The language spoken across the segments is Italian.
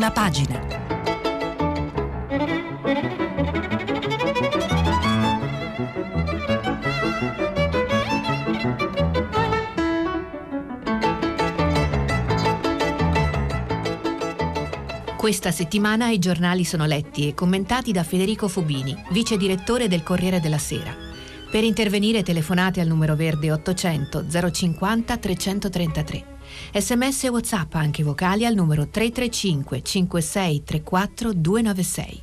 prima pagina. Questa settimana i giornali sono letti e commentati da Federico Fubini, vice direttore del Corriere della Sera. Per intervenire telefonate al numero verde 800 050 333. Sms e WhatsApp anche vocali al numero 335 5634 296.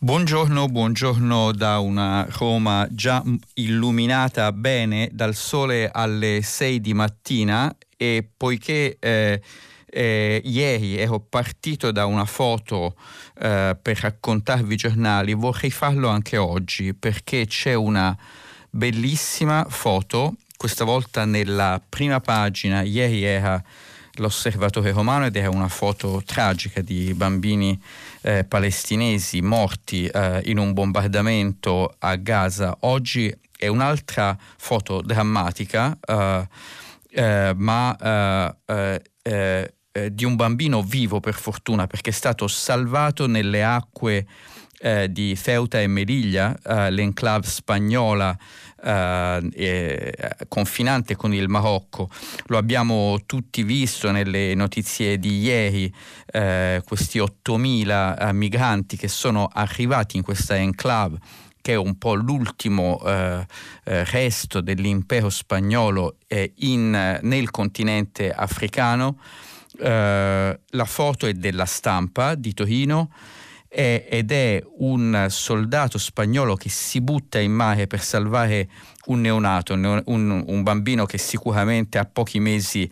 Buongiorno, buongiorno da una Roma già illuminata bene dal sole alle 6 di mattina e poiché eh, eh, ieri ero partito da una foto eh, per raccontarvi i giornali, vorrei farlo anche oggi perché c'è una bellissima foto, questa volta nella prima pagina, ieri era l'osservatore romano ed era una foto tragica di bambini eh, palestinesi morti eh, in un bombardamento a Gaza. Oggi è un'altra foto drammatica, eh, eh ma eh, eh, di un bambino vivo per fortuna perché è stato salvato nelle acque di Ceuta e eh, l'enclave spagnola eh, confinante con il Marocco. Lo abbiamo tutti visto nelle notizie di ieri, eh, questi 8.000 migranti che sono arrivati in questa enclave che è un po' l'ultimo eh, eh, resto dell'impero spagnolo in, nel continente africano. Eh, la foto è della stampa di Torino è, ed è un soldato spagnolo che si butta in mare per salvare un neonato, un, un bambino che sicuramente ha pochi mesi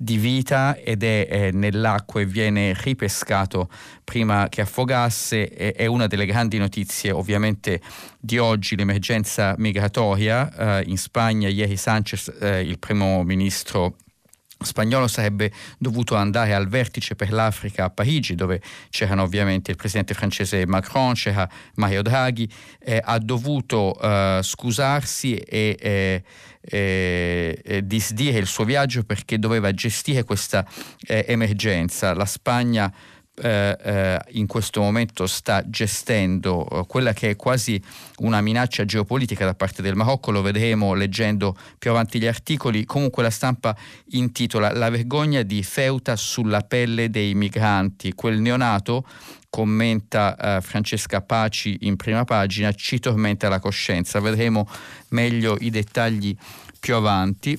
di vita ed è, è, nell'acqua e viene ripescato prima che affogasse. È, è, una delle grandi notizie ovviamente di oggi, l'emergenza migratoria. Eh, in Spagna ieri Sanchez, eh, il primo ministro spagnolo sarebbe dovuto andare al vertice per l'Africa a Parigi, dove c'erano ovviamente il presidente francese Macron, c'era Mario Draghi, eh, ha dovuto eh, scusarsi e eh, eh disdire il suo viaggio perché doveva gestire questa eh, emergenza. La Spagna eh, eh, in questo momento sta gestendo eh, quella che è quasi una minaccia geopolitica da parte del Marocco, lo vedremo leggendo più avanti gli articoli, comunque la stampa intitola La vergogna di Feuta sulla pelle dei migranti, quel neonato commenta eh, Francesca Paci in prima pagina, ci tormenta la coscienza, vedremo meglio i dettagli più avanti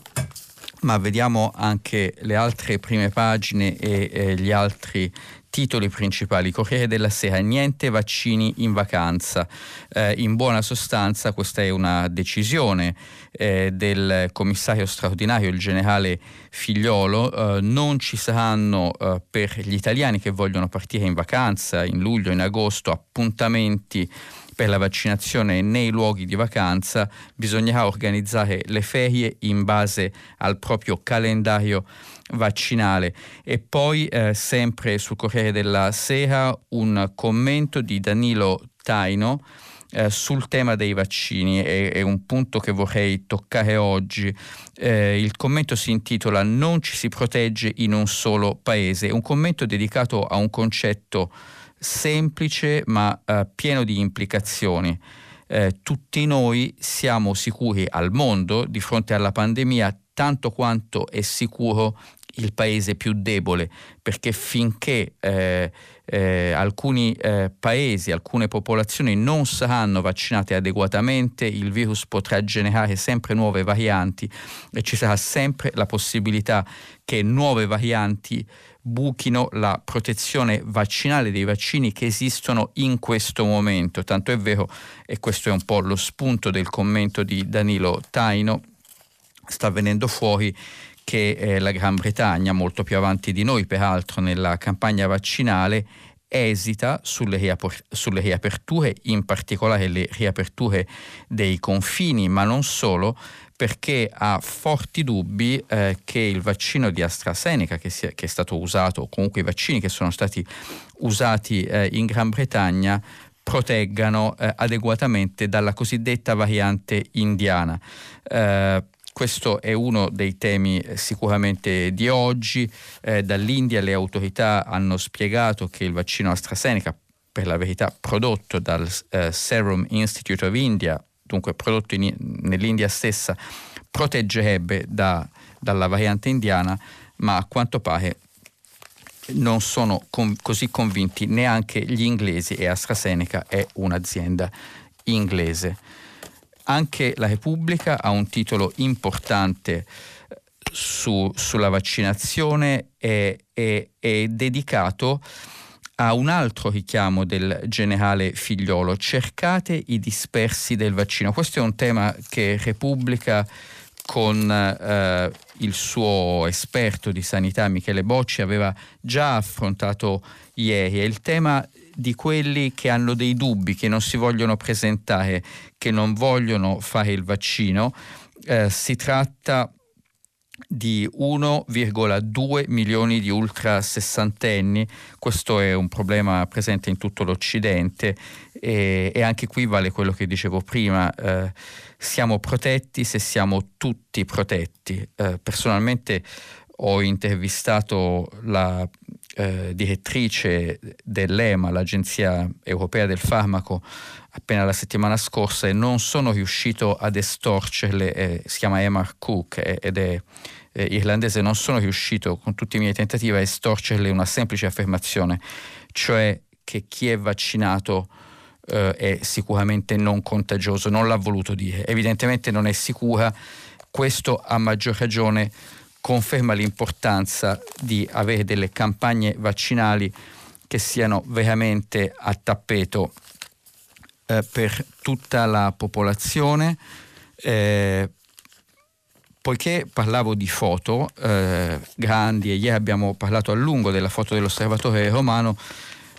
ma vediamo anche le altre prime pagine e eh, gli altri titoli principali. Corriere della Sera, niente vaccini in vacanza. Eh, in buona sostanza questa è una decisione eh, del commissario straordinario, il generale Figliolo. Eh, non ci saranno eh, per gli italiani che vogliono partire in vacanza in luglio, in agosto, appuntamenti per la vaccinazione nei luoghi di vacanza, bisognerà organizzare le ferie in base al proprio calendario vaccinale. E poi eh, sempre sul Corriere della Sera un commento di Danilo Taino eh, sul tema dei vaccini, è, è, un punto che vorrei toccare oggi. Eh, il commento si intitola Non ci si protegge in un solo paese, è un commento dedicato a un concetto semplice ma eh, pieno di implicazioni. Eh, tutti noi siamo sicuri al mondo di fronte alla pandemia tanto quanto è sicuro il paese più debole, perché finché eh, eh, alcuni eh, paesi, alcune popolazioni non saranno vaccinate adeguatamente, il virus potrà generare sempre nuove varianti e ci sarà sempre la possibilità che nuove varianti buchino la protezione vaccinale dei vaccini che esistono in questo momento. Tanto è vero, e questo è un po' lo spunto del commento di Danilo Taino, sta venendo fuori che eh, la Gran Bretagna, molto più avanti di noi peraltro nella campagna vaccinale, esita sulle, riapor- sulle, riaperture, in particolare le riaperture dei confini, ma non solo, perché ha forti dubbi eh, che il vaccino di AstraZeneca che, è, che, è stato usato, o comunque i vaccini che sono stati usati eh, in Gran Bretagna, proteggano eh, adeguatamente dalla cosiddetta variante indiana. Questo è uno dei temi eh, sicuramente di oggi. Eh, dall'India le autorità hanno spiegato che il vaccino AstraZeneca, per la verità prodotto dal eh, Serum Institute of India, dunque prodotto in, nell'India stessa, proteggerebbe da, dalla variante indiana, ma a quanto pare non sono com- così convinti neanche gli inglesi e AstraZeneca è un'azienda inglese. Anche la Repubblica ha un titolo importante eh, su, sulla vaccinazione e è, è dedicato a un altro richiamo del generale Figliolo, cercate i dispersi del vaccino. Questo è un tema che Repubblica con eh, il suo esperto di sanità Michele Bocci aveva già affrontato ieri. È il tema di quelli che hanno dei dubbi, che non si vogliono presentare, che non vogliono fare il vaccino. Eh, si tratta di 1,2 milioni di ultra sessantenni. Questo è un problema presente in tutto l'Occidente e, e anche qui vale quello che dicevo prima. Eh, siamo protetti se siamo tutti protetti. Eh, personalmente ho intervistato la eh, direttrice dell'EMA, l'Agenzia Europea del Farmaco, appena la settimana scorsa e non sono riuscito ad estorcerle, eh, si chiama Emma Cook eh, ed è eh, irlandese, non sono riuscito con tutti i miei tentativi a estorcerle una semplice affermazione, cioè che chi è vaccinato eh, è sicuramente non contagioso, non l'ha voluto dire, evidentemente non è sicura, questo a maggior ragione conferma l'importanza di avere delle campagne vaccinali che siano veramente a tappeto eh, per tutta la popolazione. Eh, poiché parlavo di foto eh, grandi e ieri abbiamo parlato a lungo della foto dell'osservatore romano,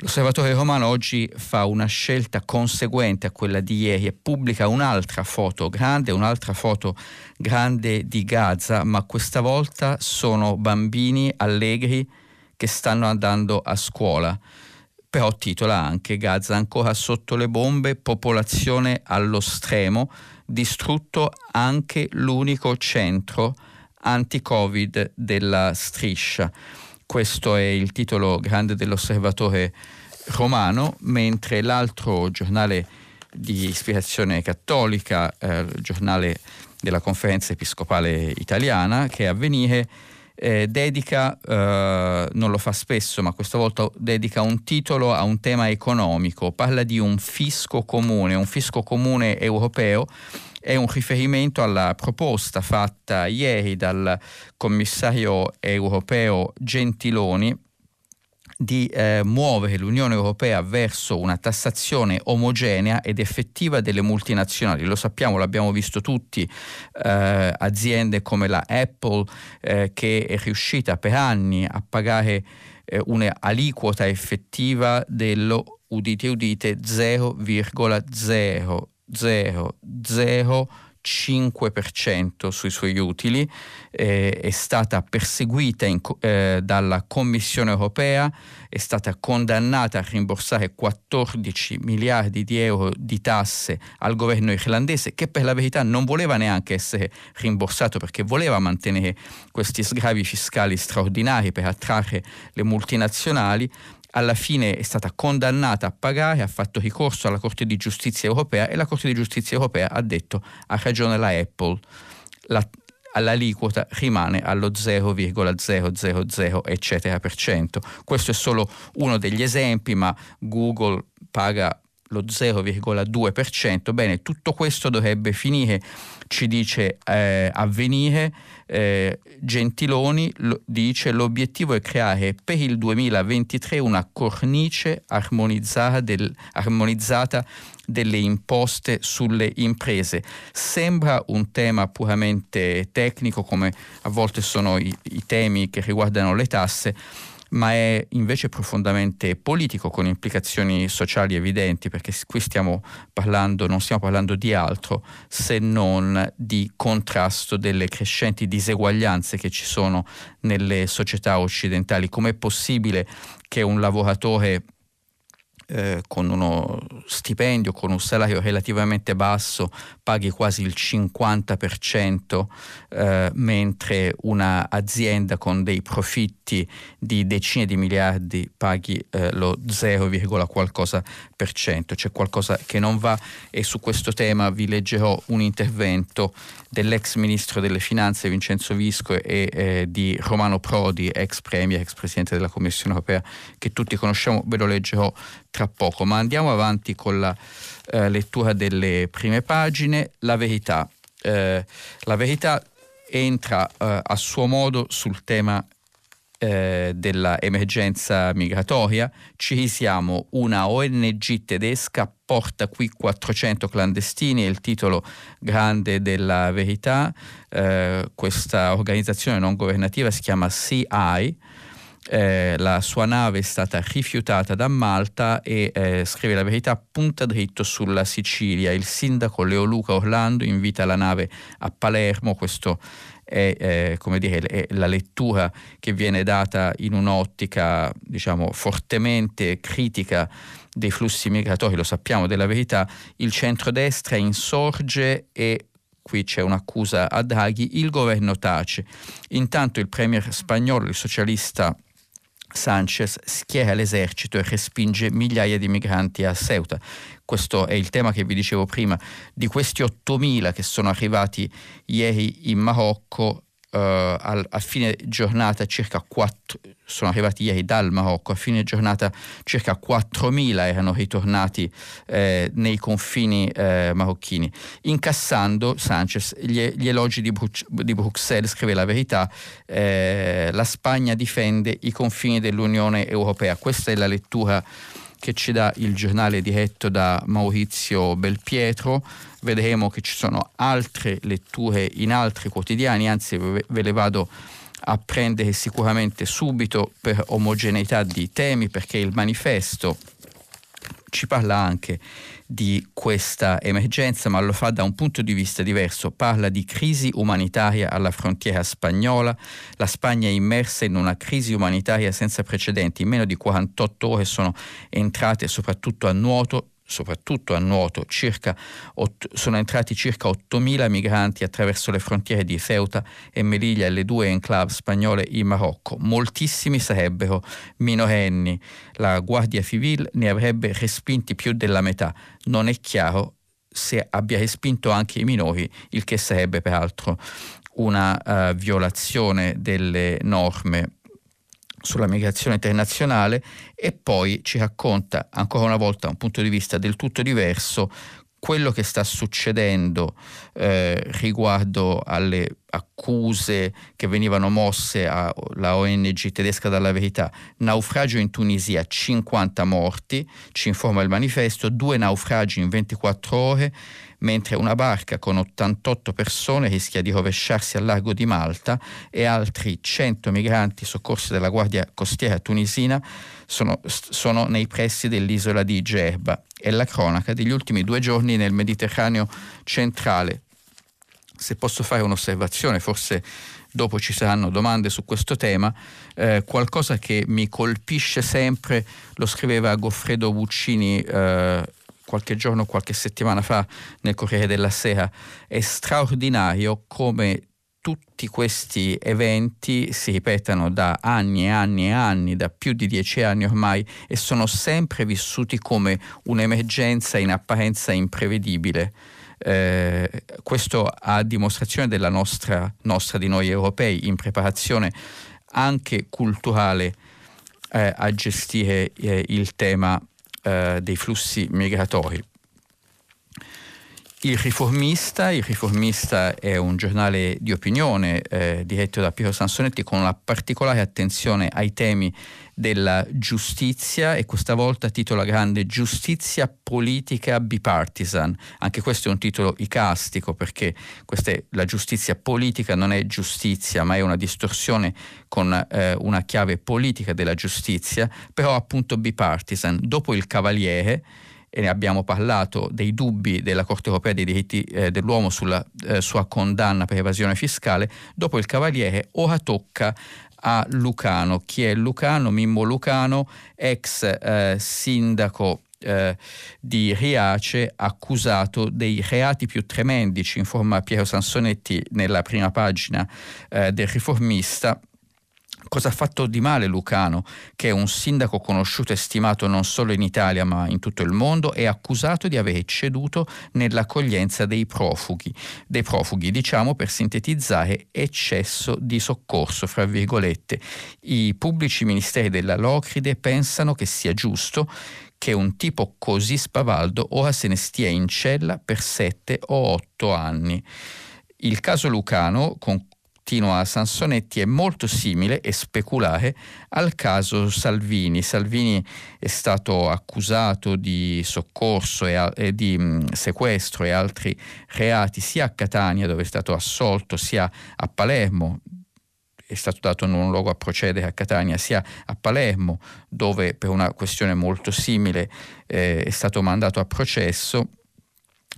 l'osservatore romano oggi fa una scelta conseguente a quella di ieri e pubblica un'altra foto grande, un'altra foto grande di Gaza, ma questa volta sono bambini allegri che stanno andando a scuola però titola anche Gaza ancora sotto le bombe, popolazione allo stremo, distrutto anche l'unico centro anti-Covid della striscia. Questo è il titolo grande dell'osservatore romano, mentre l'altro giornale di ispirazione cattolica, eh, il giornale della conferenza episcopale italiana, che è Avvenire, eh, dedica, eh, non lo fa spesso, ma questa volta dedica un titolo a un tema economico, parla di un fisco comune, un fisco comune europeo è un riferimento alla proposta fatta ieri dal commissario europeo Gentiloni di eh, muovere l'Unione Europea verso una tassazione omogenea ed effettiva delle multinazionali. Lo sappiamo, l'abbiamo visto tutti, eh, aziende come la Apple eh, che è riuscita per anni a pagare eh, un'aliquota effettiva dello, udite udite, 0,000 5% sui suoi utili, eh, è stata perseguita in, eh, dalla Commissione europea, è stata condannata a rimborsare 14 miliardi di euro di tasse al governo irlandese che per la verità non voleva neanche essere rimborsato perché voleva mantenere questi sgravi fiscali straordinari per attrarre le multinazionali, alla fine è stata condannata a pagare, ha fatto ricorso alla Corte di Giustizia europea e la Corte di Giustizia europea ha detto ha ragione la Apple, la, l'aliquota rimane allo 0,000 eccetera per cento. Questo è solo uno degli esempi, ma Google paga lo 0,2%. Bene, tutto questo dovrebbe finire, ci dice eh, avvenire. Eh, Gentiloni lo, dice l'obiettivo è creare per il 2023 una cornice armonizzata, del, armonizzata delle imposte sulle imprese. Sembra un tema puramente tecnico come a volte sono i, i temi che riguardano le tasse, ma è invece profondamente politico con implicazioni sociali evidenti perché qui stiamo parlando, non stiamo parlando di altro se non di contrasto delle crescenti diseguaglianze che ci sono nelle società occidentali. Com'è possibile che un lavoratore eh, con uno stipendio, con un salario relativamente basso, paghi quasi il 50%, eh, mentre un'azienda con dei profitti di decine di miliardi paghi eh, lo 0, qualcosa per cento. C'è qualcosa che non va e su questo tema vi leggerò un intervento dell'ex ministro delle finanze Vincenzo Visco e eh, di Romano Prodi, ex premier, ex presidente della Commissione europea, che tutti conosciamo, ve lo leggerò tra poco. Ma andiamo avanti con la eh, lettura delle prime pagine. La verità. Eh, la verità entra eh, a suo modo sul tema eh, dell'emergenza migratoria, ci risiamo. Una ONG tedesca porta qui 400 clandestini, è il titolo grande della verità, eh, questa organizzazione non governativa si chiama CI, eh, la sua nave è stata rifiutata da Malta e eh, scrive la verità punta dritto sulla Sicilia. Il sindaco Leoluca Orlando invita la nave a Palermo, questo è, eh, come dire, è la lettura che viene data in un'ottica diciamo, fortemente critica dei flussi migratori, lo sappiamo della verità, il centrodestra insorge e qui c'è un'accusa a Draghi, il governo tace. Intanto il premier spagnolo, il socialista Sanchez schiera l'esercito e respinge migliaia di migranti a Ceuta. Questo è il tema che vi dicevo prima. Di questi 8.000 che sono arrivati ieri in Marocco, Uh, al, a fine giornata circa 4, sono arrivati ieri dal Marocco, a fine giornata circa 4.000 erano ritornati eh, nei confini eh, marocchini, incassando Sanchez gli, gli elogi di, Bru- di, Bruxelles, scrive la verità, eh, la Spagna difende i confini dell'Unione Europea, questa è la lettura che ci dà il giornale diretto da Maurizio Belpietro. Vedremo che ci sono altre letture in altri quotidiani, anzi ve le vado a prendere sicuramente subito per omogeneità di temi, perché il manifesto ci parla anche di questa emergenza, ma lo fa da un punto di vista diverso. Parla di crisi umanitaria alla frontiera spagnola. La Spagna è immersa in una crisi umanitaria senza precedenti. In meno di 48 ore sono entrate soprattutto a nuoto soprattutto a nuoto, circa, sono entrati circa 8.000 migranti attraverso le frontiere di Ceuta e Melilla e le due enclave spagnole in Marocco. Moltissimi sarebbero minorenni. La Guardia Civile ne avrebbe respinti più della metà. Non è chiaro se abbia respinto anche i minori, il che sarebbe peraltro una uh, violazione delle norme sulla migrazione internazionale e poi ci racconta ancora una volta un punto di vista del tutto diverso quello che sta succedendo eh, riguardo alle accuse che venivano mosse alla ONG tedesca dalla verità. Naufragio in Tunisia, 50 morti, ci informa il manifesto, due naufragi in 24 ore mentre una barca con 88 persone rischia di rovesciarsi al largo di Malta e altri 100 migranti soccorsi dalla Guardia Costiera tunisina sono, sono nei pressi dell'isola di Gerba. È la cronaca degli ultimi due giorni nel Mediterraneo centrale. Se posso fare un'osservazione, forse dopo ci saranno domande su questo tema, eh, qualcosa che mi colpisce sempre, lo scriveva Goffredo Buccini eh, qualche giorno, qualche settimana fa nel Corriere della Sera, è straordinario come tutti questi eventi si ripetano da anni e anni e anni, da più di dieci anni ormai, e sono sempre vissuti come un'emergenza in apparenza imprevedibile. Eh, questo a dimostrazione della nostra, nostra, di noi europei, in preparazione anche culturale eh, a gestire eh, il tema eh, dei flussi migratori. Il riformista, il riformista è un giornale di opinione eh, diretto da Piero Sansonetti con una particolare attenzione ai temi della giustizia e questa volta titola grande Giustizia politica bipartisan. Anche questo è un titolo icastico perché è, la giustizia politica non è giustizia ma è una distorsione con eh, una chiave politica della giustizia, però appunto bipartisan. Dopo il Cavaliere e ne abbiamo parlato, dei dubbi della Corte europea dei diritti eh, dell'uomo sulla eh, sua condanna per evasione fiscale, dopo il Cavaliere ora tocca a Lucano. Chi è Lucano? Mimmo Lucano, ex eh, sindaco eh, di Riace accusato dei reati più tremendi, ci informa Piero Sansonetti nella prima pagina eh, del riformista. Cosa ha fatto di male Lucano, che è un sindaco conosciuto e stimato non solo in Italia ma in tutto il mondo, è accusato di aver ecceduto nell'accoglienza dei profughi, dei profughi, diciamo per sintetizzare eccesso di soccorso, fra virgolette. I pubblici ministeri della Locride pensano che sia giusto che un tipo così spavaldo ora se ne stia in cella per sette o otto anni. Il caso Lucano, continua Sansonetti, è molto simile e speculare al caso Salvini. Salvini è stato accusato di soccorso e, e di mh, sequestro e altri reati sia a Catania dove è stato assolto sia a Palermo è stato dato un luogo a procedere a Catania sia a Palermo, dove per una questione molto simile eh, è stato mandato a processo.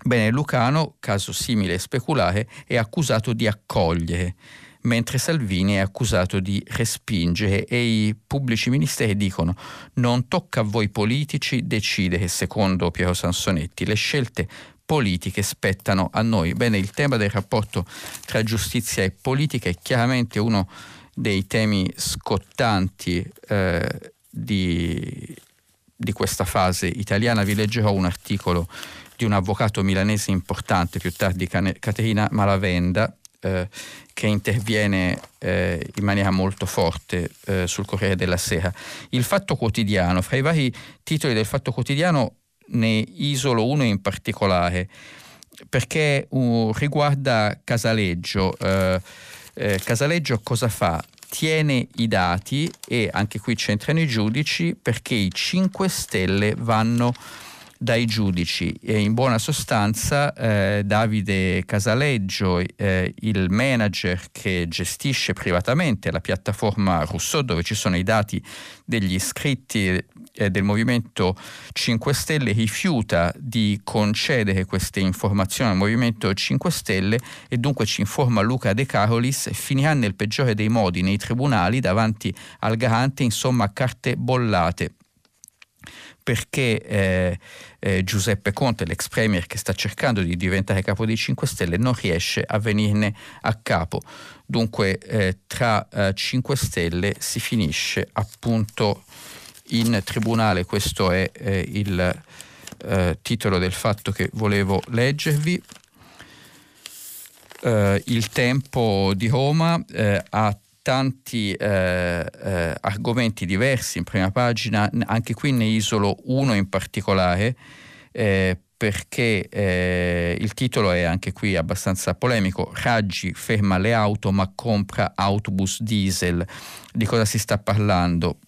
Bene, Lucano, caso simile e speculare, è accusato di accogliere, mentre Salvini è accusato di respingere e i pubblici ministeri dicono non tocca a voi politici decidere, secondo Piero Sansonetti, le scelte politiche spettano a noi. Bene, il tema del rapporto tra giustizia e politica è chiaramente uno dei temi scottanti eh, di, di questa fase italiana. Vi leggerò un articolo di un avvocato milanese importante, più tardi Caterina Malavenda, eh, che interviene eh, in maniera molto forte eh, sul Corriere della Sera. Il Fatto Quotidiano, fra i vari titoli del Fatto Quotidiano ne isolo uno in particolare perché uh, riguarda Casaleggio. Uh, eh, Casaleggio cosa fa? Tiene i dati e anche qui c'entrano i giudici perché i 5 Stelle vanno dai giudici. E in buona sostanza eh, Davide Casaleggio, eh, il manager che gestisce privatamente la piattaforma Rousseau dove ci sono i dati degli iscritti eh, del Movimento 5 Stelle rifiuta di concedere queste informazioni al Movimento 5 Stelle e dunque ci informa Luca De Carolis, finirà nel peggiore dei modi nei tribunali davanti al garante, insomma carte bollate perché eh, eh, Giuseppe Conte, l'ex premier che sta cercando di diventare capo dei 5 Stelle, non riesce a venirne a capo. Dunque eh, tra 5 eh, Stelle si finisce appunto in tribunale, questo è eh, il eh, titolo del fatto che volevo leggervi. Eh, il tempo di Roma eh, ha tanti eh, eh, argomenti diversi in prima pagina, anche qui ne isolo uno in particolare perché eh, il titolo è anche qui abbastanza polemico, Raggi ferma le auto ma compra autobus diesel. Di cosa si sta parlando?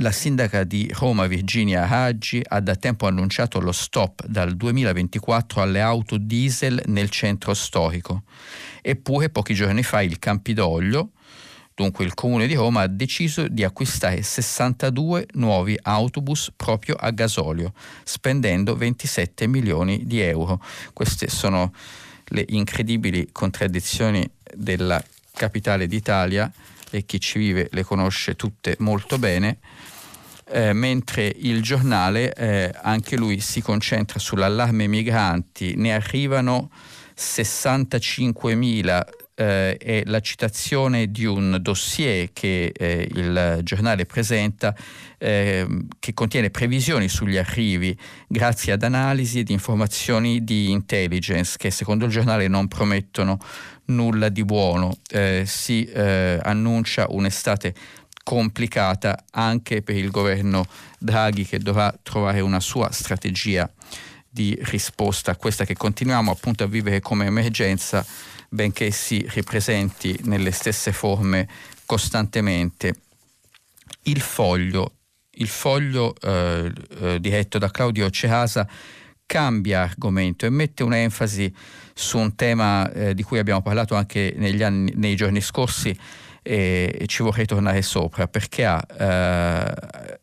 La sindaca di Roma Virginia Haggi ha da tempo annunciato lo stop dal 2024 alle auto diesel nel centro storico. Eppure pochi giorni fa il Campidoglio, dunque il comune di Roma, ha deciso di acquistare 62 nuovi autobus proprio a gasolio, spendendo 27 milioni di euro. Queste sono le incredibili contraddizioni della capitale d'Italia e chi ci vive le conosce tutte molto bene eh, mentre il giornale eh, anche lui si concentra sull'allarme migranti, ne arrivano 65.000 eh, è la citazione di un dossier che eh, il giornale presenta eh, che contiene previsioni sugli arrivi grazie ad analisi ed informazioni di intelligence che secondo il giornale non promettono nulla di buono. Eh, si eh, annuncia un'estate complicata anche per il governo Draghi che dovrà trovare una sua strategia di risposta a questa che continuiamo appunto a vivere come emergenza benché si ripresenti nelle stesse forme costantemente. Il foglio, il foglio eh, eh, diretto da Claudio Cerasa cambia argomento e mette un'enfasi su un tema eh, di cui abbiamo parlato anche negli anni, nei giorni scorsi e ci vorrei tornare sopra perché ha eh,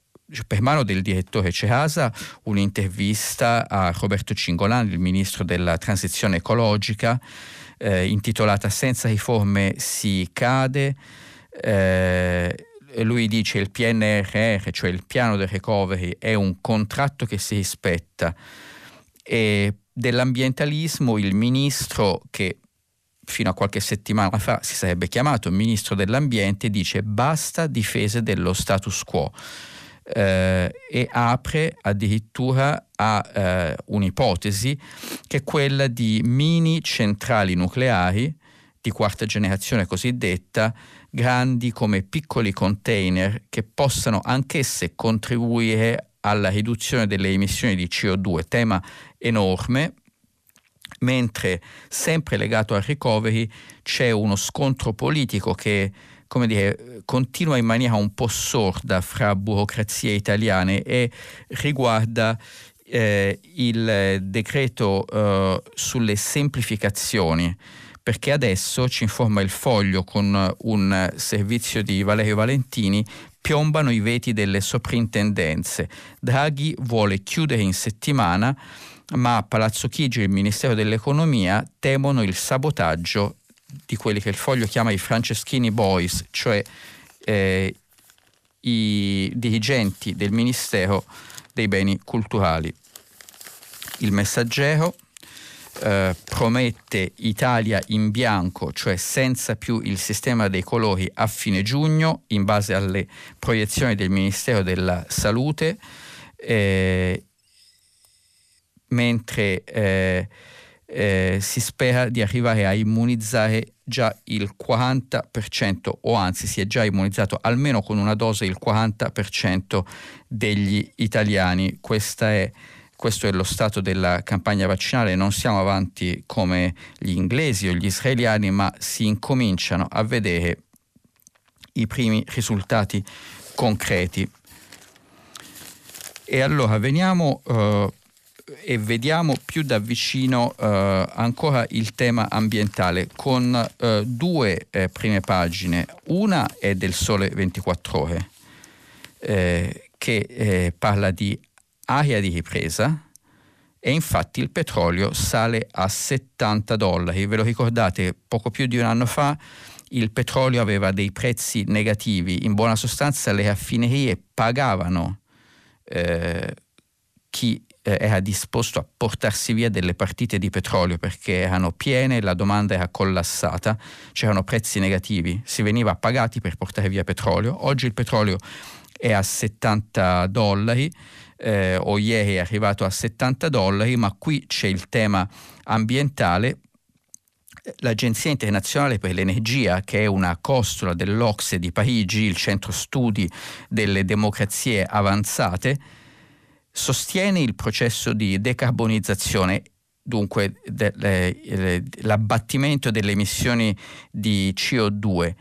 per mano del direttore Ceasa un'intervista a Roberto Cingolani, il ministro della transizione ecologica, eh, intitolata Senza riforme si cade. Eh, lui dice il PNRR, cioè il piano del recovery, è un contratto che si rispetta e dell'ambientalismo il ministro che fino a qualche settimana fa si sarebbe chiamato ministro dell'ambiente dice basta difese dello status quo. Eh, e apre addirittura a eh, un'ipotesi che è quella di mini centrali nucleari di quarta generazione cosiddetta grandi come piccoli container che possano anch'esse contribuire alla riduzione delle emissioni di CO2, tema enorme, mentre sempre legato al recovery c'è uno scontro politico che come dire, continua in maniera un po' sorda fra burocrazie italiane e riguarda eh, il decreto eh, sulle semplificazioni perché adesso ci informa il foglio con un servizio di Valerio Valentini piombano i veti delle soprintendenze. Draghi vuole chiudere in settimana, ma a Palazzo Chigi e il Ministero dell'Economia temono il sabotaggio di quelli che il foglio chiama i Franceschini Boys, cioè eh, i dirigenti del Ministero dei Beni Culturali. Il messaggero eh, promette Italia in bianco, cioè senza più il sistema dei colori a fine giugno, in base alle proiezioni del Ministero della Salute, eh, mentre eh, eh si spera di arrivare a immunizzare già il 40% o anzi si è già immunizzato almeno con una dose il 40% degli italiani. È questo è lo stato della campagna vaccinale, non siamo avanti come gli inglesi o gli israeliani, ma si incominciano a vedere i primi risultati concreti. E allora veniamo eh, e vediamo più da vicino eh, ancora il tema ambientale con eh, due eh, prime pagine. Una è del Sole 24 ore, eh, che eh, parla di area di ripresa e infatti il petrolio sale a 70 dollari. Ve lo ricordate, poco più di un anno fa il petrolio aveva dei prezzi negativi, in buona sostanza le raffinerie pagavano eh, chi eh, era disposto a portarsi via delle partite di petrolio perché erano piene, la domanda era collassata, c'erano prezzi negativi, si veniva pagati per portare via petrolio. Oggi il petrolio è a 70 dollari eh, o ieri è arrivato a 70 dollari, ma qui c'è il tema ambientale. L'Agenzia internazionale per l'energia, che è una costola dell'Ocse di Parigi, il centro studi delle democrazie avanzate, sostiene il processo di decarbonizzazione dunque de, de, l'abbattimento delle emissioni di CO2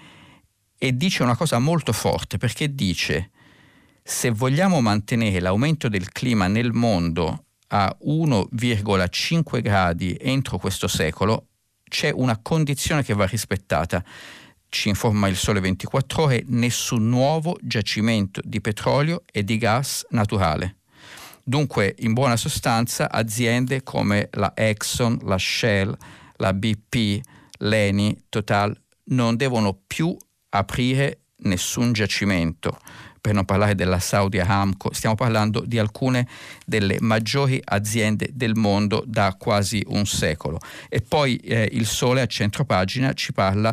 e dice una cosa molto forte perché dice se vogliamo mantenere l'aumento del clima nel mondo a 1,5 gradi entro questo secolo, c'è una condizione che va rispettata. Ci informa il Sole 24 ore, nessun nuovo giacimento di petrolio e di gas naturale. Dunque, in buona sostanza, aziende come la Exxon, la Shell, la BP, l'Eni, Total non devono più aprire nessun giacimento per non parlare della Saudi Aramco, stiamo parlando di alcune delle maggiori aziende del mondo da quasi un secolo. E poi eh, il Sole a centropagina ci parla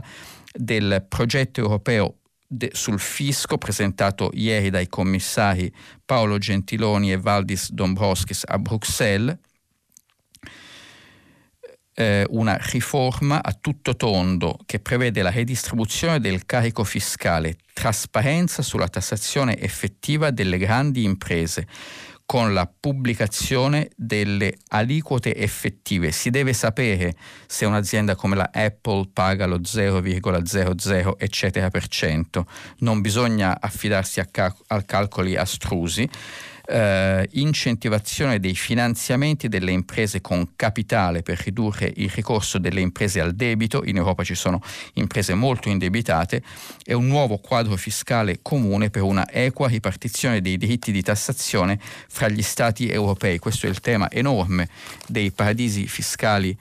del progetto europeo de, sul fisco presentato ieri dai commissari Paolo Gentiloni e Valdis Dombrovskis a Bruxelles. Eh, una riforma a tutto tondo che prevede la redistribuzione del carico fiscale, trasparenza sulla tassazione effettiva delle grandi imprese, con la pubblicazione delle aliquote effettive. Si deve sapere se un'azienda come la Apple paga lo 0,00 eccetera per cento. Non bisogna affidarsi a, cal- a calcoli astrusi eh, incentivazione dei finanziamenti delle imprese con capitale per ridurre il ricorso delle imprese al debito, in Europa ci sono imprese molto indebitate, e un nuovo quadro fiscale comune per una equa ripartizione dei diritti di tassazione fra gli Stati europei. Questo è il tema enorme dei paradisi fiscali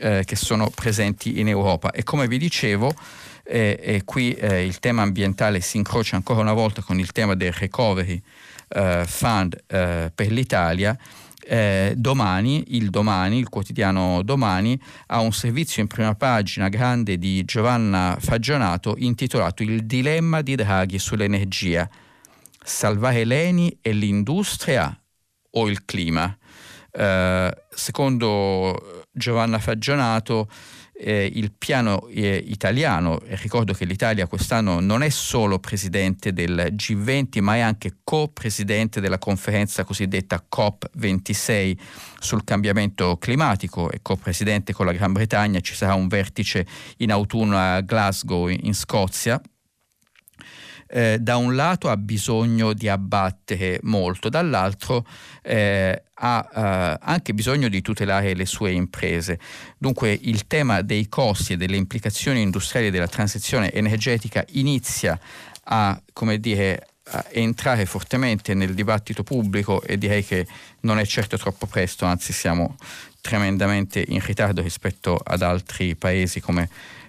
eh, che sono presenti in Europa. E come vi dicevo e, e qui eh, il tema ambientale si incrocia ancora una volta con il tema del Recovery eh, Fund eh, per l'Italia. Eh, domani, il domani, il quotidiano domani, ha un servizio in prima pagina grande di Giovanna Fagionato intitolato Il dilemma di Draghi sull'energia. Salvare l'ENI e l'industria o il clima? Eh, secondo Giovanna Fagionato, eh, il piano eh, italiano, ricordo che l'Italia quest'anno non è solo presidente del G20 ma è anche co-presidente della conferenza cosiddetta COP26 sul cambiamento climatico. E co-presidente con la Gran Bretagna, ci sarà un vertice in autunno a Glasgow in Scozia eh, da un lato ha bisogno di abbattere molto, dall'altro eh, ha eh, anche bisogno di tutelare le sue imprese. Dunque il tema dei costi e delle implicazioni industriali della transizione energetica inizia a, come dire, a entrare fortemente nel dibattito pubblico e direi che non è certo troppo presto, anzi siamo tremendamente in ritardo rispetto ad altri paesi come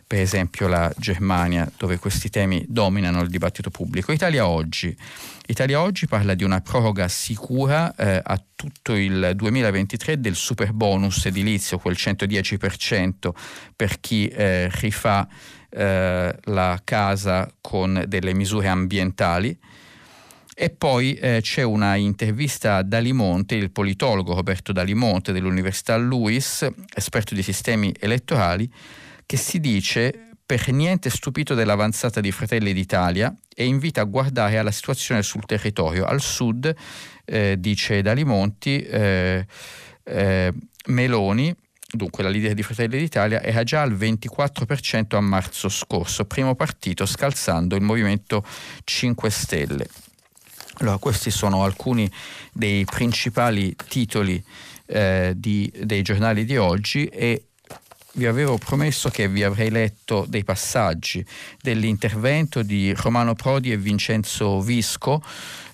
per esempio la Germania, dove questi temi dominano il dibattito pubblico. Italia Oggi. Italia Oggi parla di una proroga sicura eh, a tutto il 2023 del super bonus edilizio, quel 110% per chi eh, rifà eh, la casa con delle misure ambientali. E poi eh, c'è una intervista a Dalimonte, il politologo Roberto Dalimonte dell'Università Lewis, esperto di sistemi elettorali, che si dice per niente stupito dell'avanzata di Fratelli d'Italia e invita a guardare alla situazione sul territorio. Al sud, eh, dice Dalimonti, eh, eh, Meloni, dunque la leader di Fratelli d'Italia, era già al 24% a marzo scorso, primo partito scalzando il Movimento 5 Stelle. Allora, questi sono alcuni dei principali titoli eh, di, dei giornali di oggi e vi avevo promesso che vi avrei letto dei passaggi dell'intervento di Romano Prodi e Vincenzo Visco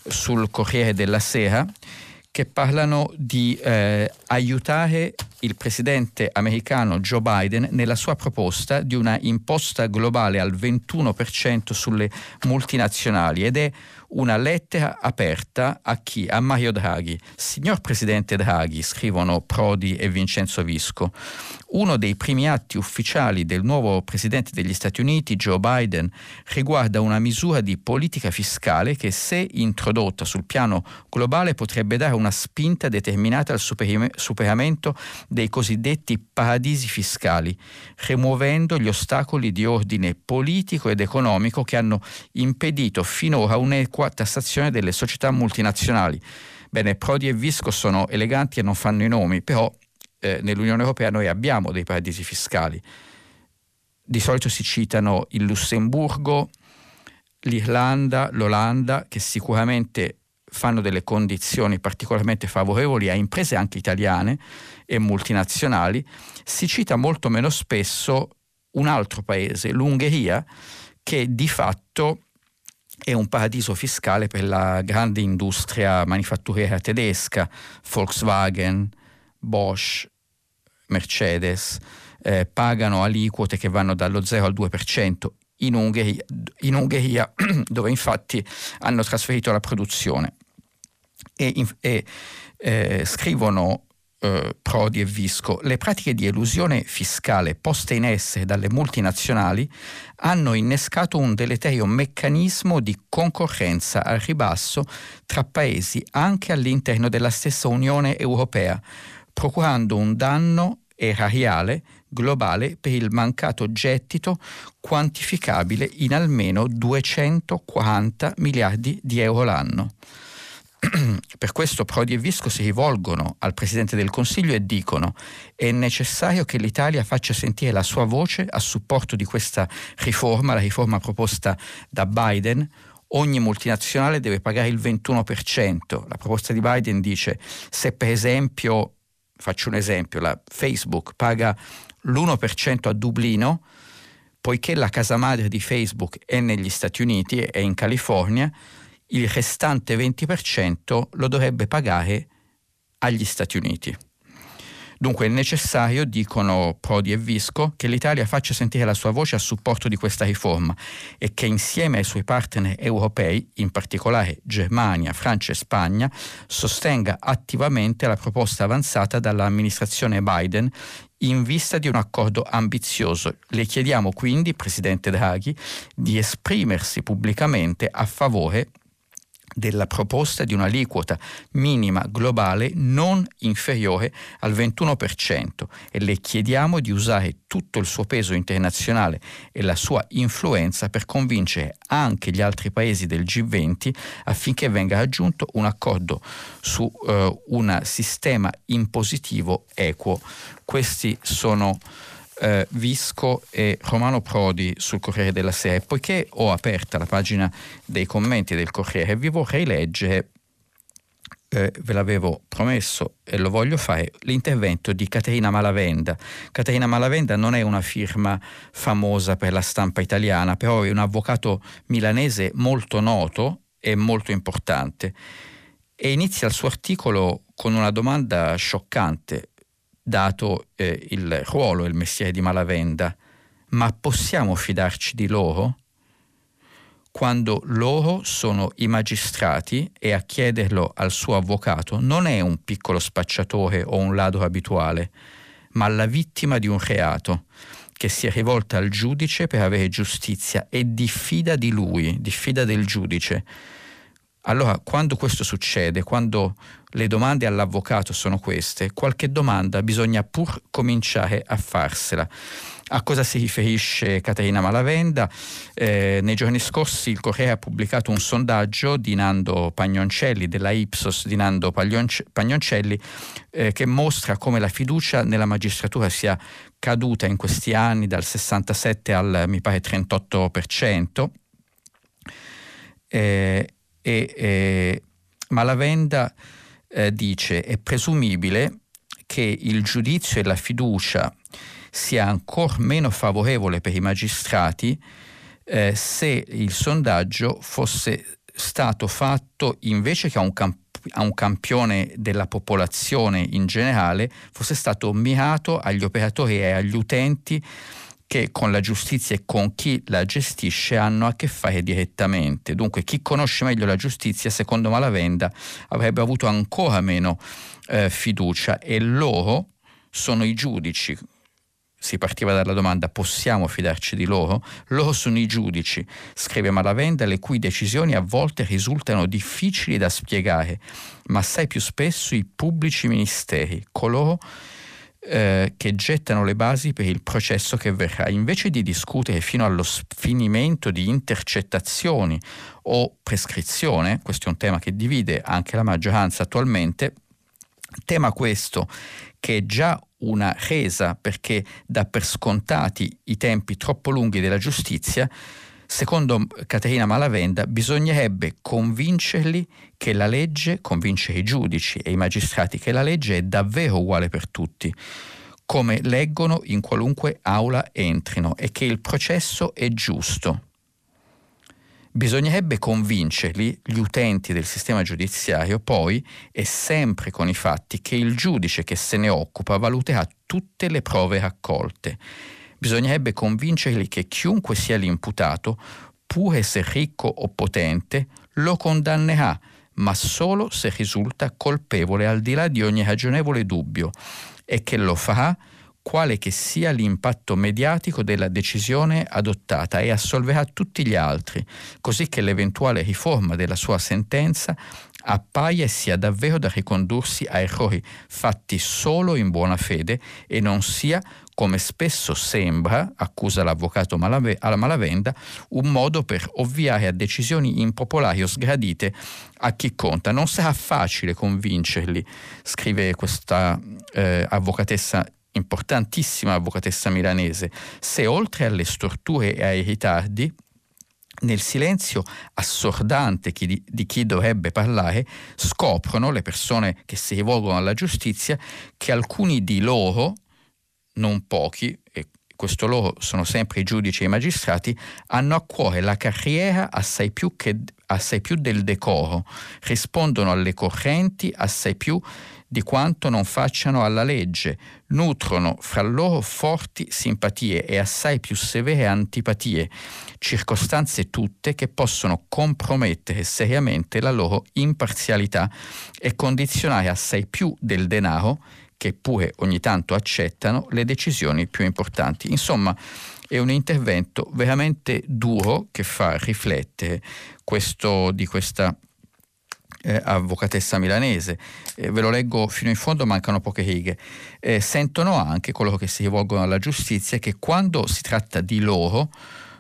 sul Corriere della Sera che parlano di eh, aiutare il presidente americano Joe Biden nella sua proposta di una imposta globale al 21% sulle multinazionali ed è una lettera aperta a chi? A Mario Draghi. Signor Presidente Draghi, scrivono Prodi e Vincenzo Visco, uno dei primi atti ufficiali del nuovo Presidente degli Stati Uniti, Joe Biden, riguarda una misura di politica fiscale che se introdotta sul piano globale potrebbe dare una spinta determinata al superamento dei cosiddetti paradisi fiscali, rimuovendo gli ostacoli di ordine politico ed economico che hanno impedito finora un'equa tassazione delle società multinazionali. Bene, Prodi e Visco sono eleganti e non fanno i nomi, però eh, nell'Unione Europea noi abbiamo dei paradisi fiscali. Di solito si citano il Lussemburgo, l'Irlanda, l'Olanda, che sicuramente fanno delle condizioni particolarmente favorevoli a imprese anche italiane e multinazionali. Si cita molto meno spesso un altro paese, l'Ungheria, che di fatto è un paradiso fiscale per la grande industria manifatturiera tedesca, Volkswagen, Bosch, Mercedes, eh, pagano aliquote che vanno dallo 0 al 2% in Ungheria, in Ungheria dove infatti hanno trasferito la produzione. E, e eh, scrivono eh, Prodi e Visco, le pratiche di elusione fiscale poste in essere dalle multinazionali hanno innescato un deleterio meccanismo di concorrenza al ribasso tra paesi anche all'interno della stessa Unione Europea, procurando un danno erariale globale per il mancato gettito quantificabile in almeno 240 miliardi di euro l'anno. per questo Prodi e Visco si rivolgono al Presidente del Consiglio e dicono è necessario che l'Italia faccia sentire la sua voce a supporto di questa riforma, la riforma proposta da Biden. Ogni multinazionale deve pagare il 21%. La proposta di Biden dice se per esempio, faccio un esempio, la Facebook paga l'1% a Dublino, poiché la casa madre di Facebook è negli Stati Uniti, è in California, il restante 20% lo dovrebbe pagare agli Stati Uniti. Dunque è necessario, dicono Prodi e Visco, che l'Italia faccia sentire la sua voce a supporto di questa riforma e che insieme ai suoi partner europei, in particolare Germania, Francia e Spagna, sostenga attivamente la proposta avanzata dall'amministrazione Biden in vista di un accordo ambizioso. Le chiediamo quindi, Presidente Draghi, di esprimersi pubblicamente a favore della proposta di un'aliquota minima globale non inferiore al 21% e le chiediamo di usare tutto il suo peso internazionale e la sua influenza per convincere anche gli altri paesi del G20 affinché venga raggiunto un accordo su uh, un sistema impositivo equo. Questi sono eh, Visco e Romano Prodi sul Corriere della Sera. Poiché ho aperta la pagina dei commenti del Corriere, vi vorrei leggere, eh, ve l'avevo promesso e lo voglio fare, l'intervento di Caterina Malavenda. Caterina Malavenda non è una firma famosa per la stampa italiana, però è un avvocato milanese molto noto e molto importante. E inizia il suo articolo con una domanda scioccante dato eh, il ruolo il mestiere di Malavenda, ma possiamo fidarci di loro? Quando loro sono i magistrati e a chiederlo al suo avvocato non è un piccolo spacciatore o un ladro abituale, ma la vittima di un reato che si è rivolta al giudice per avere giustizia e diffida di lui, diffida del giudice. Allora, quando questo succede, quando le domande all'avvocato sono queste, qualche domanda bisogna pur cominciare a farsela. A cosa si riferisce Caterina Malavenda? Eh, nei giorni scorsi il Corriere ha pubblicato un sondaggio di Nando Pagnoncelli, della Ipsos di Nando Pagnoncelli, eh, che mostra come la fiducia nella magistratura sia caduta in questi anni dal 67 al mi pare 38%. Eh, e eh, Malavenda eh, dice è presumibile che il giudizio e la fiducia sia ancora meno favorevole per i magistrati eh, se il sondaggio fosse stato fatto invece che a un, camp- a un campione della popolazione in generale, fosse stato mirato agli operatori e agli utenti che con la giustizia e con chi la gestisce hanno a che fare direttamente. Dunque chi conosce meglio la giustizia, secondo Malavenda, avrebbe avuto ancora meno eh, fiducia e loro sono i giudici. Si partiva dalla domanda possiamo fidarci di loro? Loro sono i giudici, scrive Malavenda, le cui decisioni a volte risultano difficili da spiegare, ma assai più spesso i pubblici ministeri, coloro che eh, che gettano le basi per il processo che verrà. Invece di discutere fino allo sfinimento di intercettazioni o prescrizione, questo è un tema che divide anche la maggioranza attualmente, tema questo che è già una resa perché dà per scontati i tempi troppo lunghi della giustizia, Secondo Caterina Malavenda bisognerebbe convincerli che la legge, convincere i giudici e i magistrati che la legge è davvero uguale per tutti, come leggono in qualunque aula entrino e che il processo è giusto. Bisognerebbe convincerli, gli utenti del sistema giudiziario, poi, e sempre con i fatti, che il giudice che se ne occupa valuterà tutte le prove raccolte bisognerebbe convincerli che chiunque sia l'imputato, pure se ricco o potente, lo condannerà, ma solo se risulta colpevole al di là di ogni ragionevole dubbio e che lo farà quale che sia l'impatto mediatico della decisione adottata e assolverà tutti gli altri, così che l'eventuale riforma della sua sentenza appaia e sia davvero da ricondursi a errori fatti solo in buona fede e non sia come spesso sembra, accusa l'avvocato Malave- alla Malavenda, un modo per ovviare a decisioni impopolari o sgradite a chi conta. Non sarà facile convincerli, scrive questa eh, avvocatessa importantissima avvocatessa milanese, se oltre alle storture e ai ritardi nel silenzio assordante di, di, chi dovrebbe parlare, scoprono le persone che si rivolgono alla giustizia che alcuni di loro non pochi, e questo loro sono sempre i giudici e i magistrati, hanno a cuore la carriera assai più, che, assai più del decoro, rispondono alle correnti assai più di quanto non facciano alla legge, nutrono fra loro forti simpatie e assai più severe antipatie, circostanze tutte che possono compromettere seriamente la loro imparzialità e condizionare assai più del denaro che pure ogni tanto accettano le decisioni più importanti. Insomma, è un intervento veramente duro che fa riflettere questo, di questa eh, avvocatessa milanese. Eh, ve lo leggo fino in fondo, mancano poche righe. Eh, sentono anche coloro che si rivolgono alla giustizia che quando si tratta di loro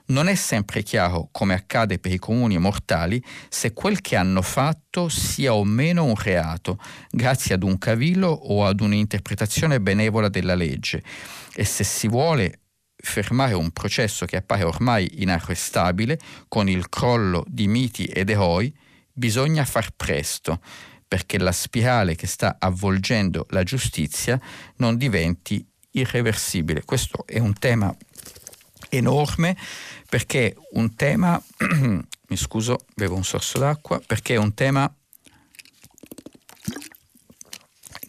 non è sempre chiaro, come accade per i comuni mortali, se quel che hanno fatto sia o meno un reato, grazie ad un cavillo o ad un'interpretazione benevola della legge. E se si vuole fermare un processo che appare ormai inarrestabile, con il crollo di miti ed eroi, bisogna far presto perché la spirale che sta avvolgendo la giustizia non diventi irreversibile. Questo è un tema enorme perché un tema, mi scuso, bevo un sorso d'acqua, perché è un tema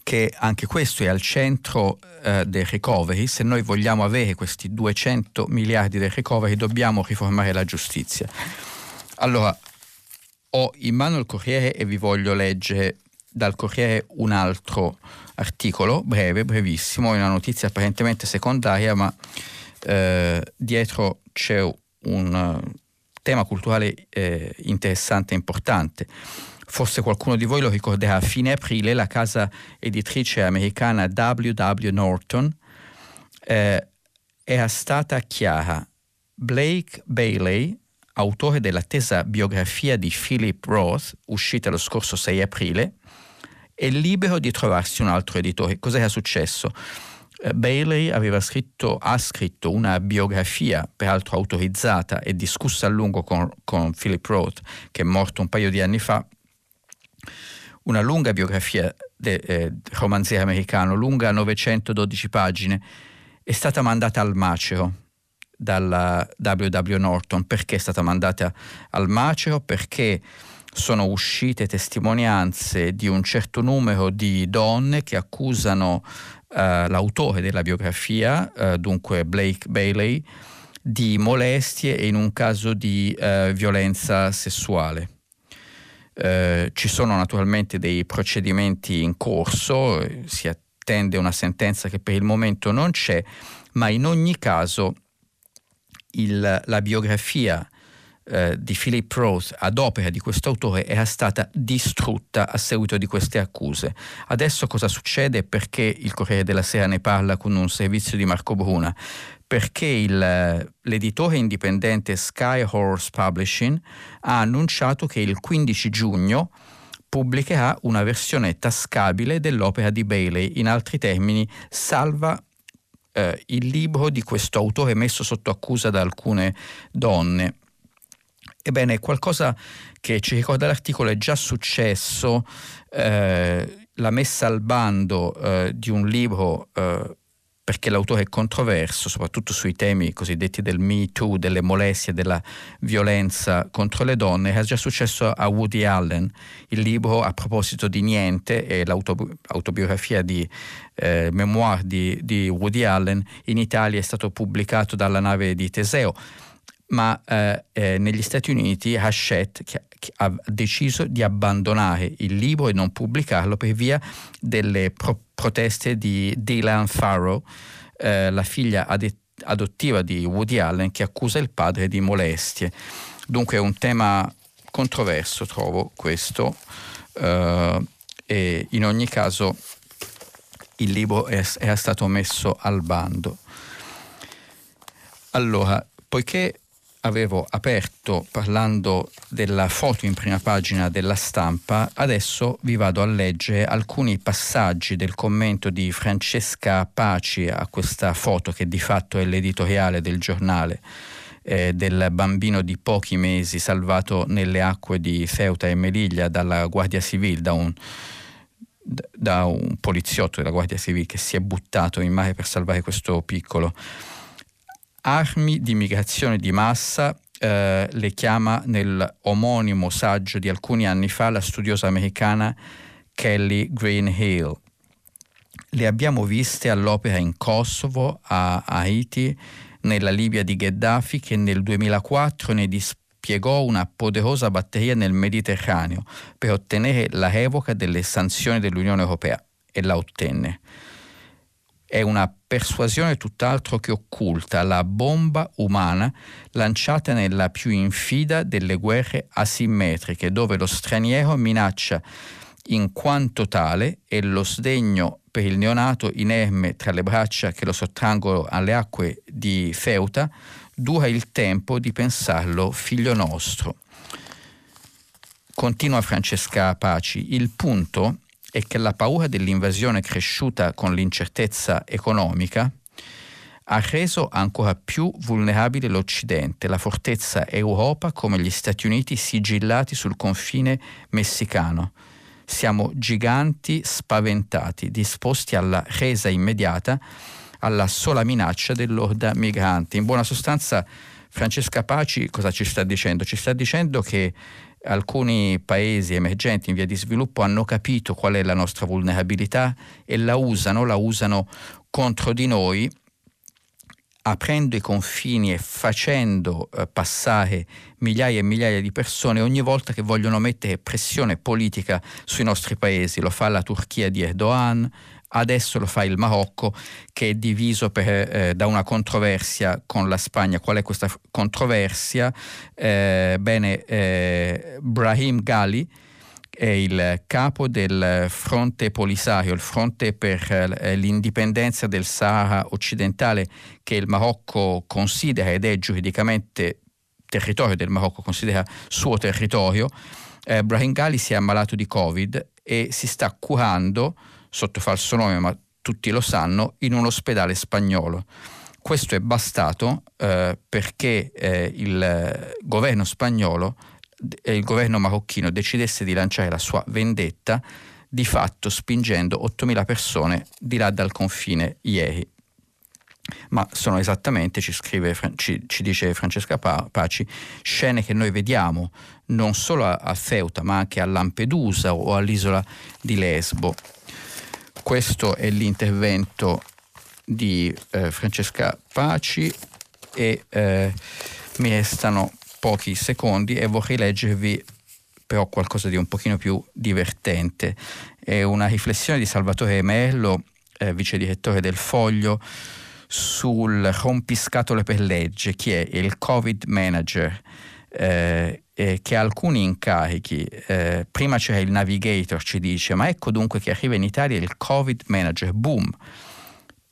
che anche questo è al centro eh, del recovery. Se noi vogliamo avere questi 200 miliardi del recovery dobbiamo riformare la giustizia. Allora, ho in mano il Corriere e vi voglio leggere dal Corriere un altro articolo, breve, brevissimo, è una notizia apparentemente secondaria, ma eh, dietro c'è un uh, tema culturale eh, interessante e importante. Forse qualcuno di voi lo ricorderà, a fine aprile la casa editrice americana W.W. Norton eh, era stata chiara. Blake Bailey, autore dell'attesa biografia di Philip Roth, uscita lo scorso 6 aprile, è libero di trovarsi un altro editore. Cos'era successo? Eh, Bailey aveva scritto, ha scritto una biografia, peraltro autorizzata e discussa a lungo con, con Philip Roth, che è morto un paio di anni fa, una lunga biografia del eh, romanziere americano, lunga 912 pagine, è stata mandata al macero dalla W.W. Norton. Perché è stata mandata al macero? Perché sono uscite testimonianze di un certo numero di donne che accusano l'autore della biografia, uh, dunque Blake Bailey, di molestie e in un caso di uh, violenza sessuale. ci sono naturalmente dei procedimenti in corso, si attende una sentenza che per il momento non c'è, ma in ogni caso il, la biografia eh, di Philip Roth ad opera di questo autore era stata distrutta a seguito di queste accuse. Adesso cosa succede? Perché il Corriere della Sera ne parla con un servizio di Marco Bruna? Perché il, l'editore indipendente Sky Horse Publishing ha annunciato che il 15 giugno pubblicherà una versione tascabile dell'opera di Bailey, in altri termini salva eh, il libro di questo autore messo sotto accusa da alcune donne. Ebbene, qualcosa che ci ricorda l'articolo è già successo, eh, la messa al bando eh, di un libro eh, perché l'autore è controverso, soprattutto sui temi cosiddetti del Me Too, delle molestie, della violenza contro le donne. È già successo a Woody Allen. Il libro a proposito di niente è l'autobiografia di eh, memoir di, di Woody Allen. In Italia è stato pubblicato dalla nave di Teseo ma eh, eh, negli Stati Uniti Hachette ha deciso di abbandonare il libro e non pubblicarlo per via delle pro- proteste di Dylan Farrow, eh, la figlia ad- adottiva di Woody Allen che accusa il padre di molestie. Dunque è un tema controverso, trovo questo, eh, e in ogni caso il libro era stato messo al bando. Allora, poiché avevo aperto parlando della foto in prima pagina della stampa, adesso vi vado a leggere alcuni passaggi del commento di Francesca Paci a questa foto che di fatto è l'editoriale del giornale eh, del bambino di pochi mesi salvato nelle acque di Ceuta e Melilla dalla Guardia Civile, da un, da un poliziotto della Guardia Civile che si è buttato in mare per salvare questo piccolo armi di migrazione di massa eh, le chiama nel omonimo saggio di alcuni anni fa la studiosa americana Kelly Greenhill. le abbiamo viste all'opera in Kosovo, a Haiti, nella Libia di Gheddafi che nel 2004 ne dispiegò una poderosa batteria nel Mediterraneo per ottenere la revoca delle sanzioni dell'Unione Europea e la ottenne. È una persuasione tutt'altro che occulta, la bomba umana lanciata nella più infida delle guerre asimmetriche, dove lo straniero minaccia in quanto tale e lo sdegno per il neonato inerme tra le braccia che lo sottraggono alle acque di Feuta, dura il tempo di pensarlo figlio nostro. Continua Francesca Paci, il punto è che la paura dell'invasione cresciuta con l'incertezza economica ha reso ancora più vulnerabile l'Occidente, la fortezza Europa come gli Stati Uniti sigillati sul confine messicano siamo giganti spaventati, disposti alla resa immediata alla sola minaccia dell'orda migrante. In buona sostanza Francesca Paci cosa ci sta dicendo? Ci sta dicendo che alcuni paesi emergenti in via di sviluppo hanno capito qual è la nostra vulnerabilità e la usano, la usano contro di noi aprendo i confini e facendo eh, passare migliaia e migliaia di persone ogni volta che vogliono mettere pressione politica sui nostri paesi. Lo fa la Turchia di Erdogan, adesso lo fa il Marocco che è diviso per, eh, da una controversia con la Spagna. Qual è questa controversia? Eh, bene, eh, Brahim Ghali, è il capo del fronte Polisario, il fronte per eh, l'indipendenza del Sahara occidentale che il Marocco considera ed è giuridicamente territorio del Marocco, considera suo territorio. Eh, Brahim Ghali si è ammalato di Covid e si sta curando sotto falso nome, ma tutti lo sanno, in un ospedale spagnolo. Questo è bastato eh, perché eh, il governo spagnolo il governo marocchino decidesse di lanciare la sua vendetta, di fatto spingendo 8.000 persone di là dal confine ieri. Ma sono esattamente, ci, scrive, ci, ci dice Francesca Paci, scene che noi vediamo non solo a, a Ceuta ma anche a Lampedusa o all'isola di Lesbo. Questo è l'intervento di eh, Francesca Paci e eh, mi restano pochi secondi e vorrei leggervi però qualcosa di un pochino più divertente. È una riflessione di Salvatore Mello, eh, vice direttore del Foglio, sul rompiscatole per legge, chi è il Covid Manager. Eh, eh, che alcuni incarichi. Eh, prima c'era il navigator, ci dice, ma ecco dunque che arriva in Italia il Covid Manager, boom,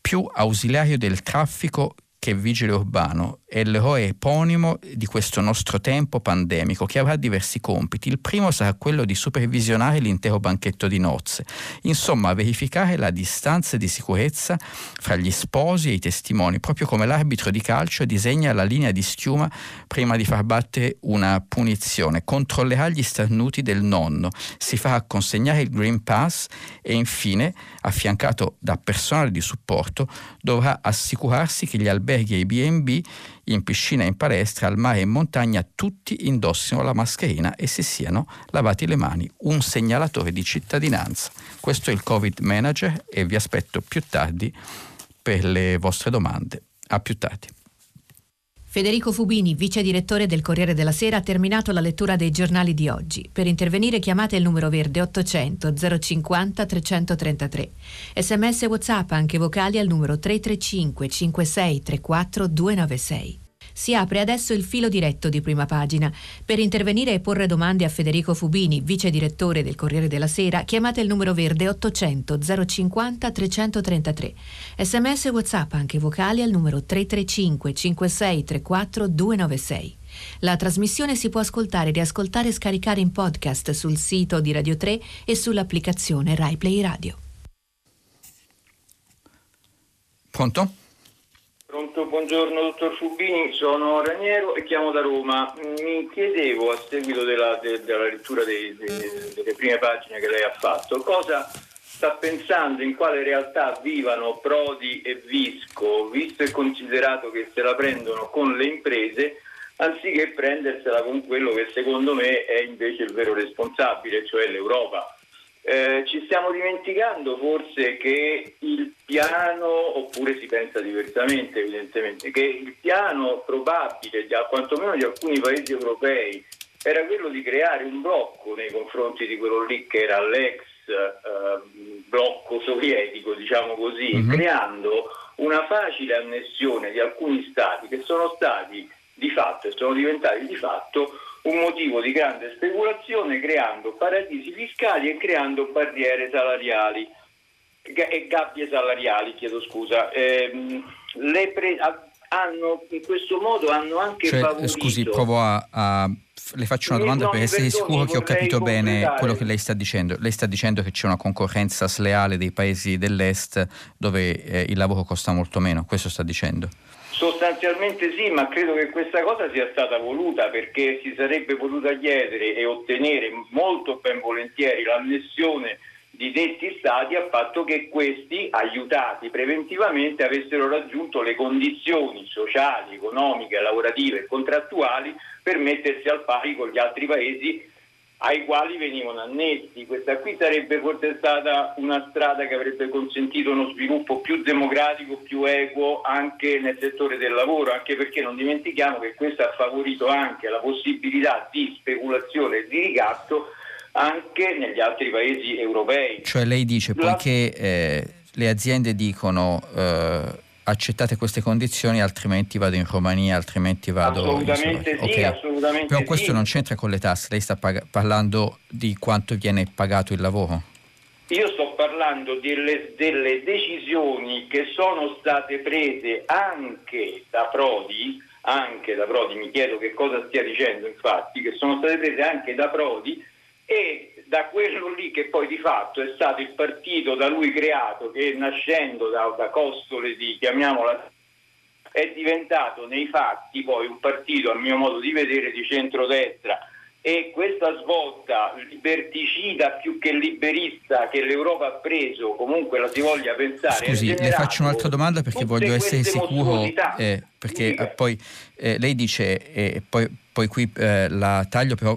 più ausiliario del traffico che vigile urbano è l'eroe eponimo di questo nostro tempo pandemico che avrà diversi compiti. Il primo sarà quello di supervisionare l'intero banchetto di nozze, insomma verificare la distanza di sicurezza fra gli sposi e i testimoni, proprio come l'arbitro di calcio disegna la linea di schiuma prima di far battere una punizione, controllerà gli starnuti del nonno, si farà consegnare il Green Pass e infine, affiancato da personale di supporto, dovrà assicurarsi che gli alberghi e i B&B, in piscina in palestra, al mare e in montagna, tutti indossino la mascherina e si siano lavati le mani. Un segnalatore di cittadinanza. Questo è il Covid Manager e vi aspetto più tardi per le vostre domande. A più tardi. Federico Fubini, vice direttore del Corriere della Sera, ha terminato la lettura dei giornali di oggi. Per intervenire chiamate il numero verde 800 050 333. Sms WhatsApp anche vocali al numero 335 56 34 296. Si apre adesso il filo diretto di prima pagina. Per intervenire e porre domande a Federico Fubini, vice direttore del Corriere della Sera, chiamate il numero verde 800 050 333. Sms e WhatsApp anche vocali al numero 335 56 34 296. La trasmissione si può ascoltare, riascoltare e scaricare in podcast sul sito di Radio 3 e sull'applicazione RaiPlay Radio. Pronto? Pronto, buongiorno dottor Fubini, sono Raniero e chiamo da Roma. Mi chiedevo a seguito della, de, della lettura dei, de, delle prime pagine che lei ha fatto, cosa sta pensando in quale realtà vivano Prodi e Visco, visto e considerato che se la prendono con le imprese anziché prendersela con quello che secondo me è invece il vero responsabile, cioè l'Europa. Eh, ci stiamo dimenticando forse che il piano, oppure si pensa diversamente evidentemente, che il piano probabile, quantomeno di alcuni paesi europei, era quello di creare un blocco nei confronti di quello lì che era l'ex eh, blocco sovietico, diciamo così, mm-hmm. creando una facile annessione di alcuni stati che sono stati di fatto e sono diventati di fatto un motivo di grande speculazione creando paradisi fiscali e creando barriere salariali e gabbie salariali, chiedo scusa. Eh, le pre- hanno, in questo modo hanno anche cioè, favorito... Scusi, provo a, a, Le faccio una domanda per essere sicuro che ho capito bene quello che lei sta dicendo. Lei sta dicendo che c'è una concorrenza sleale dei paesi dell'Est dove eh, il lavoro costa molto meno, questo sta dicendo? Sostanzialmente sì, ma credo che questa cosa sia stata voluta perché si sarebbe potuta chiedere e ottenere molto ben volentieri l'annessione di detti stati a fatto che questi, aiutati preventivamente, avessero raggiunto le condizioni sociali, economiche, lavorative e contrattuali per mettersi al pari con gli altri paesi ai quali venivano annessi. Questa qui sarebbe forse stata una strada che avrebbe consentito uno sviluppo più democratico, più equo anche nel settore del lavoro, anche perché non dimentichiamo che questo ha favorito anche la possibilità di speculazione e di ricatto anche negli altri paesi europei. Cioè lei dice, poiché eh, le aziende dicono eh, accettate queste condizioni, altrimenti vado in Romania, altrimenti vado assolutamente in Sì, okay. assolutamente Però questo sì. non c'entra con le tasse, lei sta pag- parlando di quanto viene pagato il lavoro. Io sto parlando delle, delle, decisioni che sono state prese anche da Prodi, anche da Prodi, mi chiedo che cosa stia dicendo infatti, che sono state prese anche da Prodi da quello lì che poi di fatto è stato il partito da lui creato, che nascendo da, da costole di, chiamiamola, è diventato nei fatti poi un partito, a mio modo di vedere, di centrodestra. E questa svolta liberticida più che liberista che l'Europa ha preso, comunque la si voglia pensare. Scusi, le faccio un'altra domanda perché voglio essere sicuro, eh, perché eh, poi eh, lei dice, eh, poi, poi qui eh, la taglio però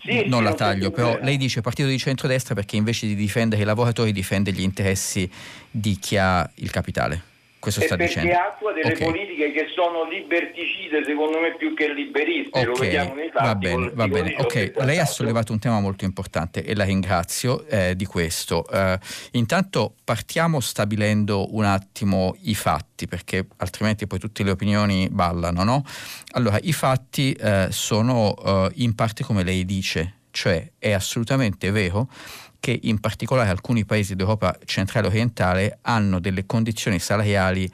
sì, non sì, la taglio, però lei dice partito di centrodestra perché invece di difendere i lavoratori difende gli interessi di chi ha il capitale. Questo sta perché dicendo. attua delle okay. politiche che sono liberticide, secondo me, più che liberiste. Okay. Lo vediamo nei fatti. Va bene, va bene. Ok, lei ha sollevato un tema molto importante e la ringrazio eh, di questo. Uh, intanto partiamo stabilendo un attimo i fatti, perché altrimenti poi tutte le opinioni ballano, no? Allora, i fatti uh, sono uh, in parte come lei dice, cioè è assolutamente vero che in particolare alcuni paesi d'Europa centrale orientale hanno delle condizioni salariali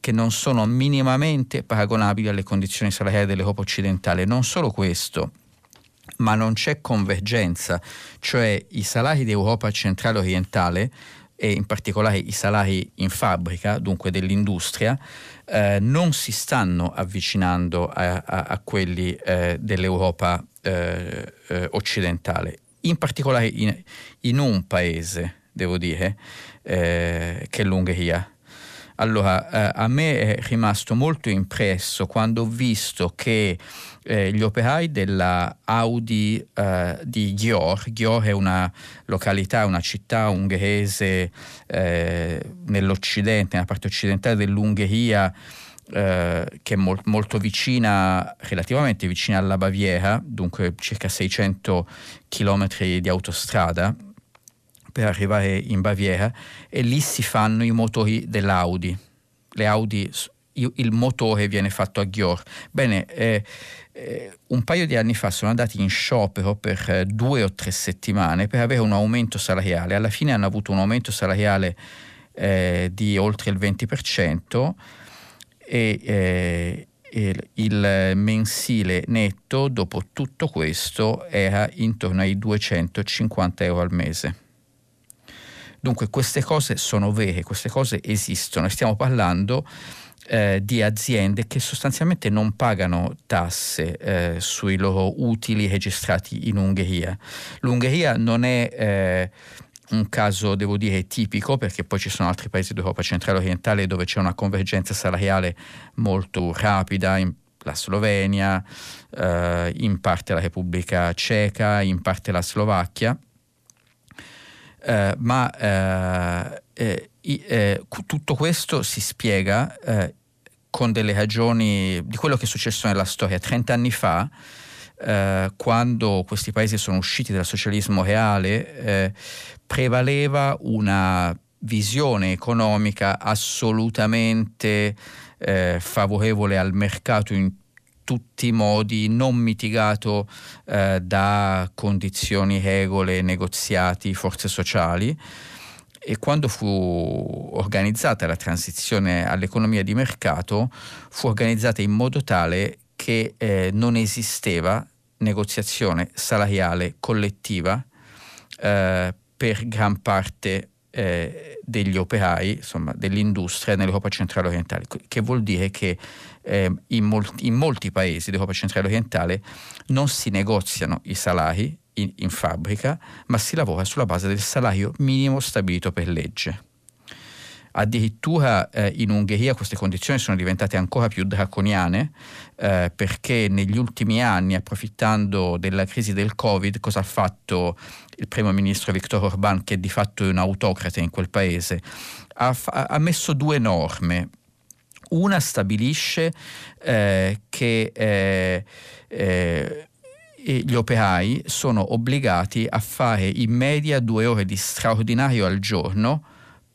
che non sono minimamente paragonabili alle condizioni salariali dell'Europa occidentale. Non solo questo, ma non c'è convergenza, cioè i salari d'Europa centrale orientale e in particolare i salari in fabbrica, dunque dell'industria, eh, non si stanno avvicinando a, a, a quelli eh, dell'Europa eh, eh occidentale in particolare in, in un paese, devo dire, eh, che è l'Ungheria. Allora, eh, a me è rimasto molto impresso quando ho visto che eh, gli operai della Audi eh, di Ghior, Ghior è una località, una città ungherese eh, nell'occidente, nella parte occidentale dell'Ungheria, eh, che è mol- molto vicina, relativamente vicina alla Baviera, dunque circa 600 km di autostrada per arrivare in Baviera e lì si fanno i motori dell'Audi. Le Audi, il motore viene fatto a Ghior. Bene, eh, eh, un paio di anni fa sono andati in sciopero per eh, due o tre settimane per avere un aumento salariale. Alla fine hanno avuto un aumento salariale di oltre il 20% e eh, il, il mensile netto dopo tutto questo era intorno ai 250 euro al mese. Dunque queste cose sono vere, queste cose esistono stiamo parlando eh, di aziende che sostanzialmente non pagano tasse eh, sui loro utili registrati in Ungheria. L'Ungheria non è eh, un caso, devo dire, tipico, perché poi ci sono altri paesi d'Europa centrale orientale dove c'è una convergenza salariale molto rapida, in, la Slovenia, eh, in parte la Repubblica Ceca, in parte la Slovacchia. eh, ma eh, eh, eh tutto questo si spiega eh, con delle ragioni di quello che è successo nella storia. 30 anni fa, eh, quando questi paesi sono usciti dal socialismo reale, prevaleva una visione economica assolutamente favorevole al mercato in tutti i modi, non mitigato eh, da condizioni, regole, negoziati, forze sociali. E quando fu organizzata la transizione all'economia di mercato, fu organizzata in modo tale che eh, non esisteva negoziazione salariale collettiva eh, per gran parte eh, degli operai, insomma, dell'industria nell'Europa centrale orientale, che vuol dire che eh, in, molti, in, molti, paesi d'Europa centrale orientale non si negoziano i salari in, in fabbrica, ma si lavora sulla base del salario minimo stabilito per legge. Addirittura eh, in Ungheria queste condizioni sono diventate ancora più draconiane eh, perché negli ultimi anni, approfittando della crisi del Covid, cosa ha fatto il primo ministro Viktor Orban, che di fatto è un autocrate in quel paese? Ha, ha messo due norme. Una stabilisce eh, che eh, eh, gli operai sono obbligati a fare in media due ore di straordinario al giorno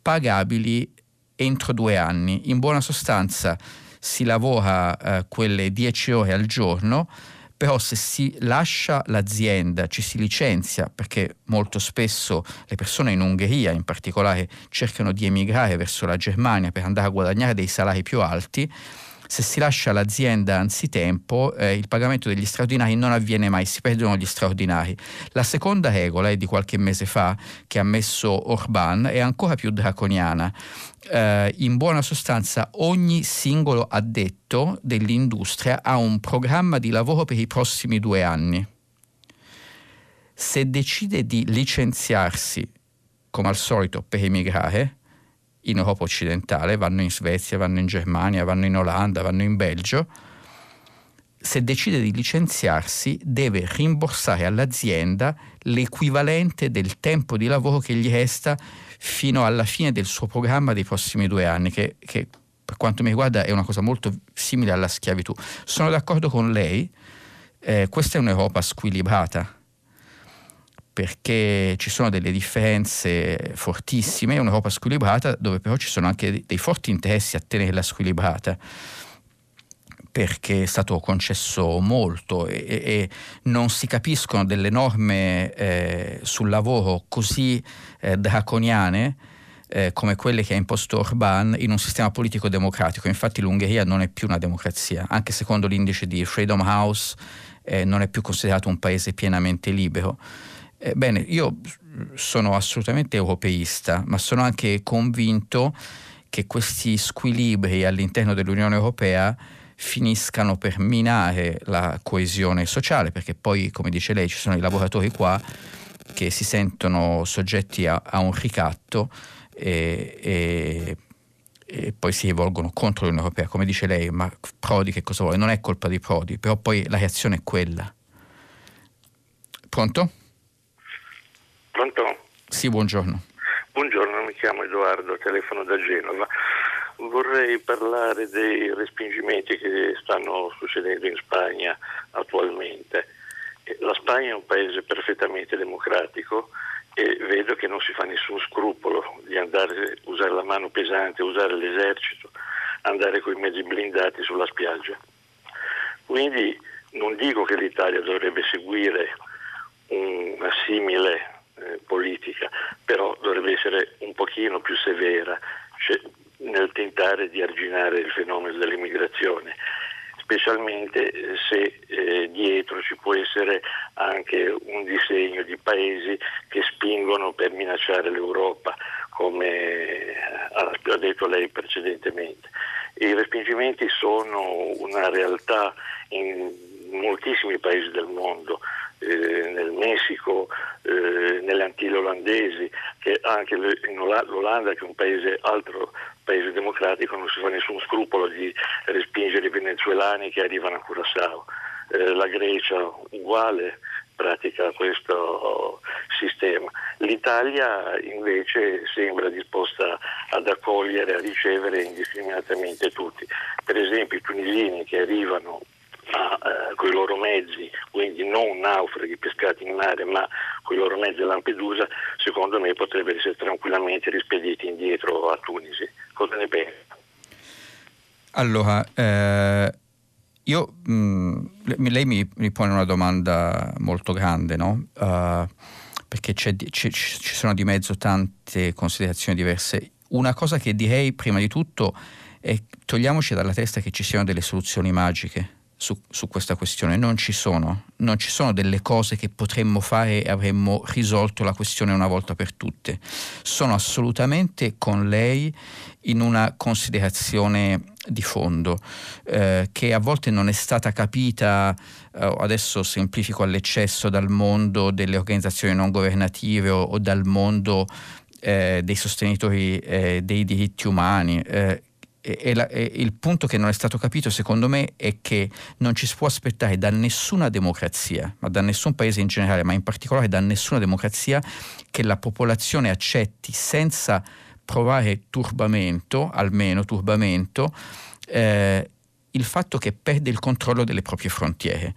pagabili entro due anni. In buona sostanza si lavora eh, quelle 10 ore al giorno, però se si lascia l'azienda, ci si licenzia, perché molto spesso le persone in Ungheria in particolare cercano di emigrare verso la Germania per andare a guadagnare dei salari più alti, se si lascia l'azienda anzitempo eh, il pagamento degli straordinari non avviene mai, si perdono gli straordinari. La seconda regola è di qualche mese fa che ha messo Orban è ancora più draconiana. Eh, in buona sostanza ogni singolo addetto dell'industria ha un programma di lavoro per i prossimi due anni. Se decide di licenziarsi, come al solito, per emigrare, in Europa occidentale, vanno in Svezia, vanno in Germania, vanno in Olanda, vanno in Belgio, se decide di licenziarsi deve rimborsare all'azienda l'equivalente del tempo di lavoro che gli resta fino alla fine del suo programma dei prossimi due anni, che, che per quanto mi riguarda è una cosa molto simile alla schiavitù. Sono d'accordo con lei, eh, questa è un'Europa squilibrata perché ci sono delle differenze fortissime, un'Europa squilibrata dove però ci sono anche dei forti interessi a tenerla squilibrata perché è stato concesso molto e, e non si capiscono delle norme eh, sul lavoro così eh, draconiane eh, come quelle che ha imposto Orban in un sistema politico democratico. Infatti l'Ungheria non è più una democrazia, anche secondo l'indice di Freedom House eh, non è più considerato un paese pienamente libero. Ebbene, io sono assolutamente europeista, ma sono anche convinto che questi squilibri all'interno dell'Unione Europea finiscano per minare la coesione sociale, perché poi, come dice lei, ci sono i lavoratori qua che si sentono soggetti a, a un ricatto e, e, e, poi si rivolgono contro l'Unione Europea. Come dice lei, ma Prodi che cosa vuole? Non è colpa di Prodi, però poi la reazione è quella. Pronto? Pronto? Sì, buongiorno. Buongiorno, mi chiamo Edoardo, telefono da Genova. Vorrei parlare dei respingimenti che stanno succedendo in Spagna attualmente. La Spagna è un paese perfettamente democratico e vedo che non si fa nessun scrupolo di andare a usare la mano pesante, usare l'esercito, andare con i mezzi blindati sulla spiaggia. Quindi non dico che l'Italia dovrebbe seguire una simile eh, politica, però dovrebbe essere un pochino più severa cioè, nel tentare di arginare il fenomeno dell'immigrazione specialmente eh, se eh, dietro ci può essere anche un disegno di paesi che spingono per minacciare l'Europa, come ha detto lei precedentemente. I respingimenti sono una realtà in moltissimi paesi del mondo, eh, nel Messico, eh, nelle Antille olandesi, che anche in l'Olanda, che è un paese, altro paese democratico, non si fa nessun scrupolo di respingere i venezuelani che arrivano a Curaçao. Eh, la Grecia uguale pratica questo sistema. l'Italia invece sembra disposta ad accogliere, a ricevere indiscriminatamente tutti. Per esempio i tunisini che arrivano eh, con i loro mezzi, quindi non naufraghi pescati in mare, ma con i loro mezzi a Lampedusa, secondo me potrebbero essere tranquillamente rispediti indietro a Tunisi. Cosa ne pensi? Allora, eh, io, mh, mm, lei mi, mi, pone una domanda molto grande, no? Uh, perché c'è, c'è, ci sono di mezzo tante considerazioni diverse. Una cosa che direi prima di tutto è togliamoci dalla testa che ci siano delle soluzioni magiche su, su, questa questione, non ci sono, non ci sono delle cose che potremmo fare e avremmo risolto la questione una volta per tutte. Sono assolutamente con lei in una considerazione di fondo eh, che a volte non è stata capita, eh, adesso semplifico all'eccesso, dal mondo delle organizzazioni non governative o, o dal mondo eh, dei sostenitori eh, dei diritti umani eh, e, la, e il punto che non è stato capito secondo me è che non ci si può aspettare da nessuna democrazia, ma da nessun paese in generale, ma in particolare da nessuna democrazia, che la popolazione accetti senza provare turbamento, almeno turbamento, eh, il fatto che perde il controllo delle proprie frontiere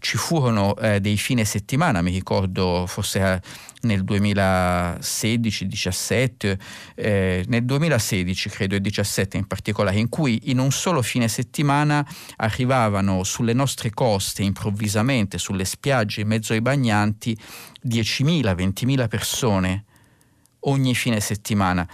ci furono eh, dei fine settimana, mi ricordo forse eh, nel 2016-17, eh, nel 2016 credo e 17 in particolare, in cui in un solo fine settimana arrivavano sulle nostre coste improvvisamente, sulle spiagge in mezzo ai bagnanti, 10.000, 20.000 persone ogni fine settimana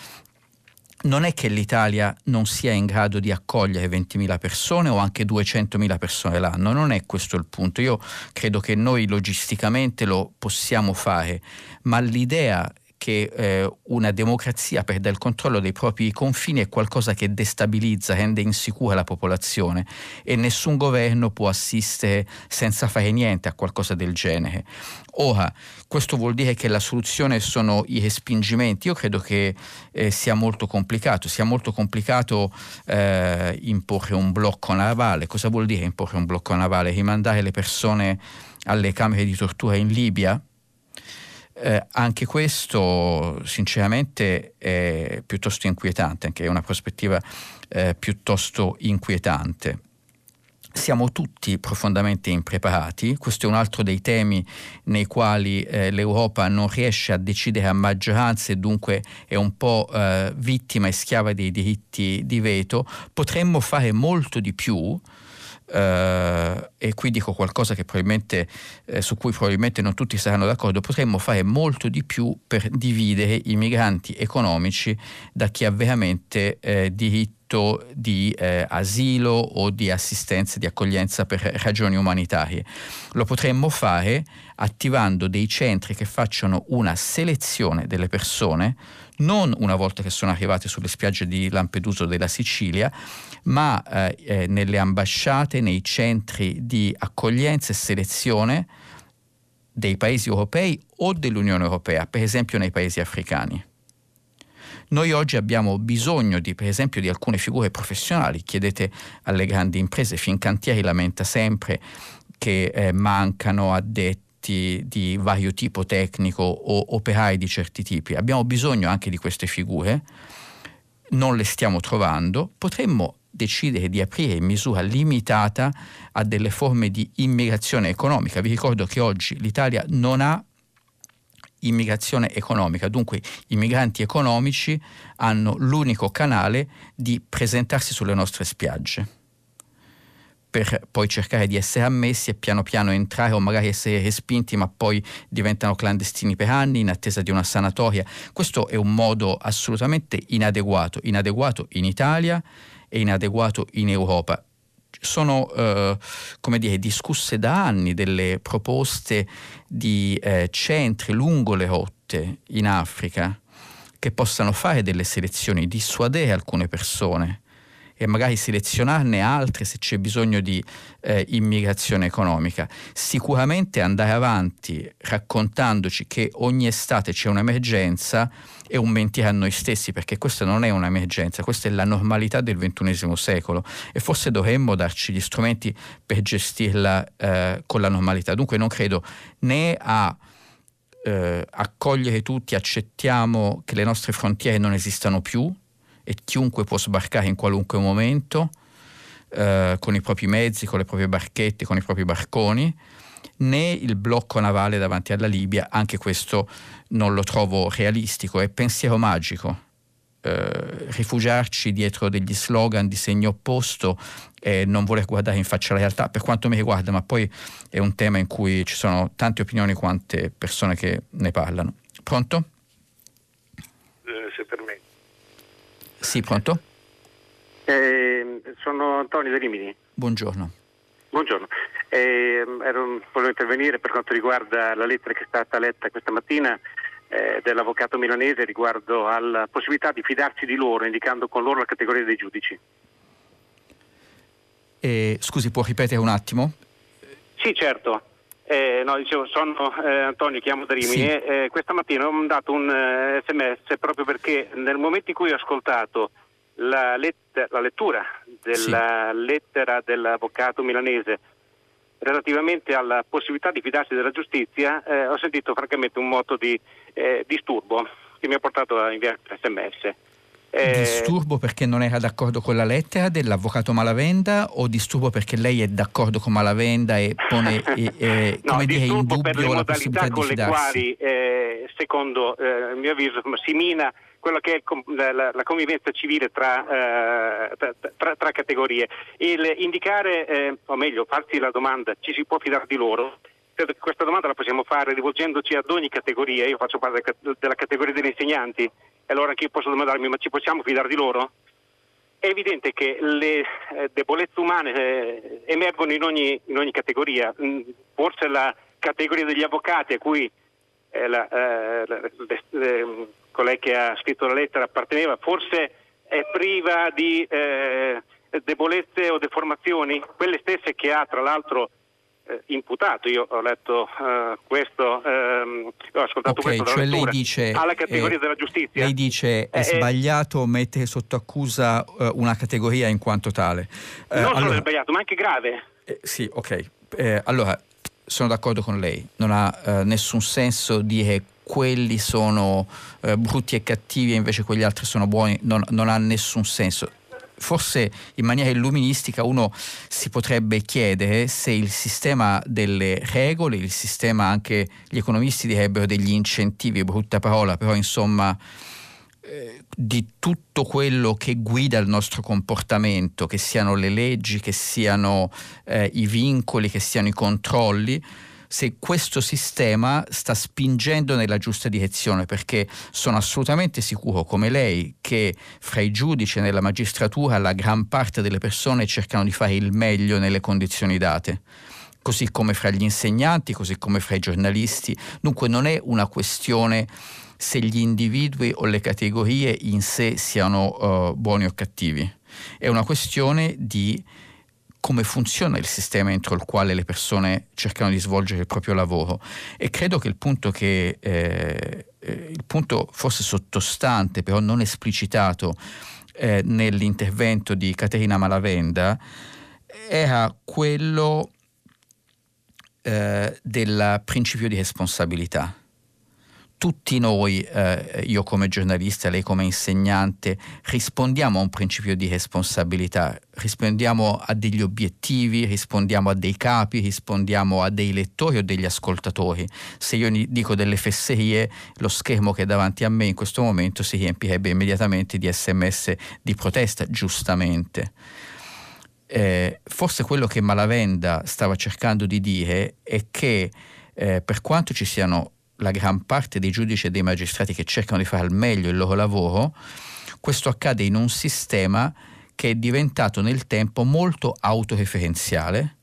non è che l'Italia non sia in grado di accogliere 20.000 persone o anche 200.000 persone l'anno, non è questo il punto. Io credo che noi logisticamente lo possiamo fare, ma l'idea che eh, una democrazia perda il controllo dei propri confini è qualcosa che destabilizza, rende insicura la popolazione e nessun governo può assistere senza fare niente a qualcosa del genere. Ora, questo vuol dire che la soluzione sono i respingimenti? Io credo che eh, sia molto complicato, sia molto complicato eh, imporre un blocco navale. Cosa vuol dire imporre un blocco navale? Rimandare le persone alle camere di tortura in Libia? Eh, anche questo sinceramente è piuttosto inquietante, anche è una prospettiva eh, piuttosto inquietante. Siamo tutti profondamente impreparati, questo è un altro dei temi nei quali eh, l'Europa non riesce a decidere a maggioranza e dunque è un po' eh, vittima e schiava dei diritti di veto. Potremmo fare molto di più, Uh, e qui dico qualcosa eh, su cui probabilmente non tutti saranno d'accordo, potremmo fare molto di più per dividere i migranti economici da chi ha veramente eh, diritto di eh, asilo o di assistenza, di accoglienza per ragioni umanitarie. Lo potremmo fare attivando dei centri che facciano una selezione delle persone, non una volta che sono arrivate sulle spiagge di Lampedusa o della Sicilia, ma eh, eh, nelle ambasciate, nei centri di accoglienza e selezione dei paesi europei o dell'Unione Europea, per esempio nei paesi africani. Noi oggi abbiamo bisogno di, per esempio, di alcune figure professionali. Chiedete alle grandi imprese, Fincantieri lamenta sempre che eh, mancano addetti di vario tipo tecnico o operai di certi tipi. Abbiamo bisogno anche di queste figure, non le stiamo trovando. Potremmo decidere di aprire in misura limitata a delle forme di immigrazione economica. Vi ricordo che oggi l'Italia non ha immigrazione economica, dunque i migranti economici hanno l'unico canale di presentarsi sulle nostre spiagge per poi cercare di essere ammessi e piano piano entrare o magari essere respinti ma poi diventano clandestini per anni in attesa di una sanatoria. Questo è un modo assolutamente inadeguato, inadeguato in Italia e inadeguato in Europa. Sono eh, come dire, discusse da anni delle proposte di eh, centri lungo le rotte in Africa che possano fare delle selezioni, dissuadere alcune persone e magari selezionarne altre se c'è bisogno di eh, immigrazione economica. Sicuramente andare avanti raccontandoci che ogni estate c'è un'emergenza è un mentire a noi stessi perché questa non è un'emergenza, questa è la normalità del XXI secolo e forse dovremmo darci gli strumenti per gestirla eh, con la normalità. Dunque non credo né a eh, accogliere tutti, accettiamo che le nostre frontiere non esistano più e chiunque può sbarcare in qualunque momento eh, con i propri mezzi, con le proprie barchette, con i propri barconi, né il blocco navale davanti alla Libia, anche questo non lo trovo realistico, è pensiero magico. Eh, rifugiarci dietro degli slogan di segno opposto e non voler guardare in faccia la realtà, per quanto mi riguarda, ma poi è un tema in cui ci sono tante opinioni quante persone che ne parlano. Pronto? Eh, se permette. Sì, pronto? Eh, sono Antonio De Rimini. Buongiorno. Buongiorno. Eh, ero, volevo intervenire per quanto riguarda la lettera che è stata letta questa mattina eh, dell'avvocato milanese riguardo alla possibilità di fidarsi di loro, indicando con loro la categoria dei giudici. Eh, scusi, può ripetere un attimo? Sì, certo. Eh, no, dicevo, sono eh, Antonio, chiamo da Rimini sì. e eh, questa mattina ho mandato un sms proprio perché nel momento in cui ho ascoltato la, let- la lettura della sì. lettera dell'avvocato milanese relativamente alla possibilità di fidarsi della giustizia, eh, ho sentito francamente un moto di eh, disturbo che mi ha portato a inviare sms. Eh, disturbo perché non era d'accordo con la lettera dell'avvocato Malavenda o disturbo perché lei è d'accordo con Malavenda e pone eh, no, dire, in dubbio la possibilità con di fidarsi? le quali, eh, secondo eh, il mio avviso, si mina quella che è la, convivenza civile tra, eh, tra, tra categorie. Il indicare, eh, o meglio, farsi la domanda ci si può fidare di loro, credo che questa domanda la possiamo fare rivolgendoci ad ogni categoria. Io faccio parte della categoria degli insegnanti, e allora anche io posso domandarmi ma ci possiamo fidare di loro? È evidente che le eh, debolezze umane eh, emergono in ogni, in ogni, categoria, mm, forse la categoria degli avvocati a cui eh, la, la, le, colei che ha scritto la lettera apparteneva, forse è priva di eh, debolezze o deformazioni, quelle stesse che ha tra l'altro eh, imputato. Io ho letto eh, questo, ehm, ho ascoltato okay, questo cioè lei dice, alla categoria della giustizia. Lei dice è sbagliato mettere sotto accusa una categoria in quanto tale. non allora, solo è sbagliato, ma anche grave. sì, ok. allora, sono d'accordo con lei. Non ha nessun senso dire quelli sono eh, brutti e cattivi e invece quegli altri sono buoni, non, non ha nessun senso forse in maniera illuministica uno si potrebbe chiedere se il sistema delle regole, il sistema anche gli economisti direbbero degli incentivi, brutta parola, però insomma eh, di tutto quello che guida il nostro comportamento, che siano le leggi, che siano eh, i vincoli, che siano i controlli, se questo sistema sta spingendo nella giusta direzione, perché sono assolutamente sicuro, come lei, che fra i giudici e nella magistratura la gran parte delle persone cercano di fare il meglio nelle condizioni date così come fra gli insegnanti, così come fra i giornalisti. Dunque non è una questione se gli individui o le categorie in sé siano uh, buoni o cattivi, è una questione di come funziona il sistema entro il quale le persone cercano di svolgere il proprio lavoro. E credo che il punto che eh, eh, il punto forse sottostante però non esplicitato eh, nell'intervento di Caterina Malavenda era quello eh, del principio di responsabilità tutti noi, eh, io come giornalista, lei come insegnante, rispondiamo a un principio di responsabilità, rispondiamo a degli obiettivi, rispondiamo a dei capi, rispondiamo a dei lettori o degli ascoltatori. Se io dico delle fesserie, lo schermo che è davanti a me in questo momento si riempirebbe immediatamente di sms di protesta, giustamente. Eh, forse quello che Malavenda stava cercando di dire è che eh, per quanto ci siano la gran parte dei giudici e dei magistrati che cercano di fare al meglio il loro lavoro, questo accade in un sistema che è diventato nel tempo molto autoreferenziale,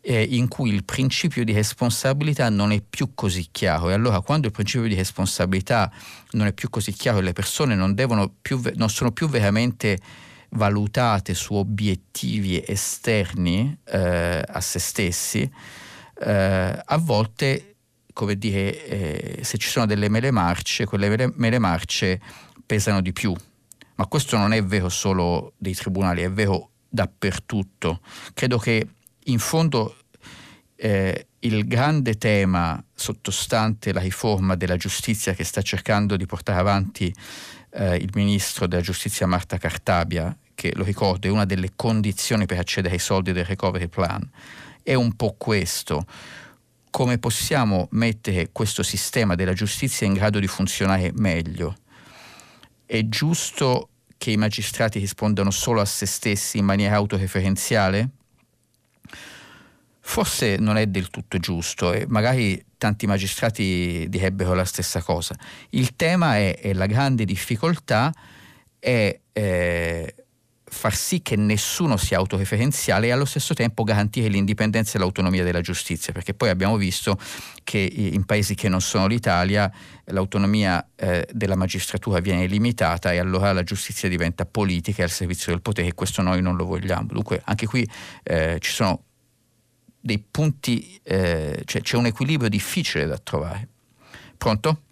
eh, in cui il principio di responsabilità non è più così chiaro. E allora quando il principio di responsabilità non è più così chiaro e le persone non, più, non sono più veramente valutate su obiettivi esterni eh, a se stessi, eh, a volte come dire, eh, se ci sono delle mele marce, quelle mele marce pesano di più. Ma questo non è vero solo dei tribunali, è vero dappertutto. Credo che in fondo eh, il grande tema sottostante la riforma della giustizia che sta cercando di portare avanti eh, il ministro della giustizia Marta Cartabia, che lo ricordo è una delle condizioni per accedere ai soldi del recovery plan, è un po' questo. Come possiamo mettere questo sistema della giustizia in grado di funzionare meglio? È giusto che i magistrati rispondano solo a se stessi in maniera autoreferenziale? Forse non è del tutto giusto e magari tanti magistrati direbbero la stessa cosa. Il tema è, è la grande difficoltà è eh, far sì che nessuno sia autoreferenziale e allo stesso tempo garantire l'indipendenza e l'autonomia della giustizia, perché poi abbiamo visto che in paesi che non sono l'Italia l'autonomia eh, della magistratura viene limitata e allora la giustizia diventa politica e al servizio del potere e questo noi non lo vogliamo. Dunque anche qui eh, ci sono dei punti, eh, cioè c'è un equilibrio difficile da trovare. Pronto?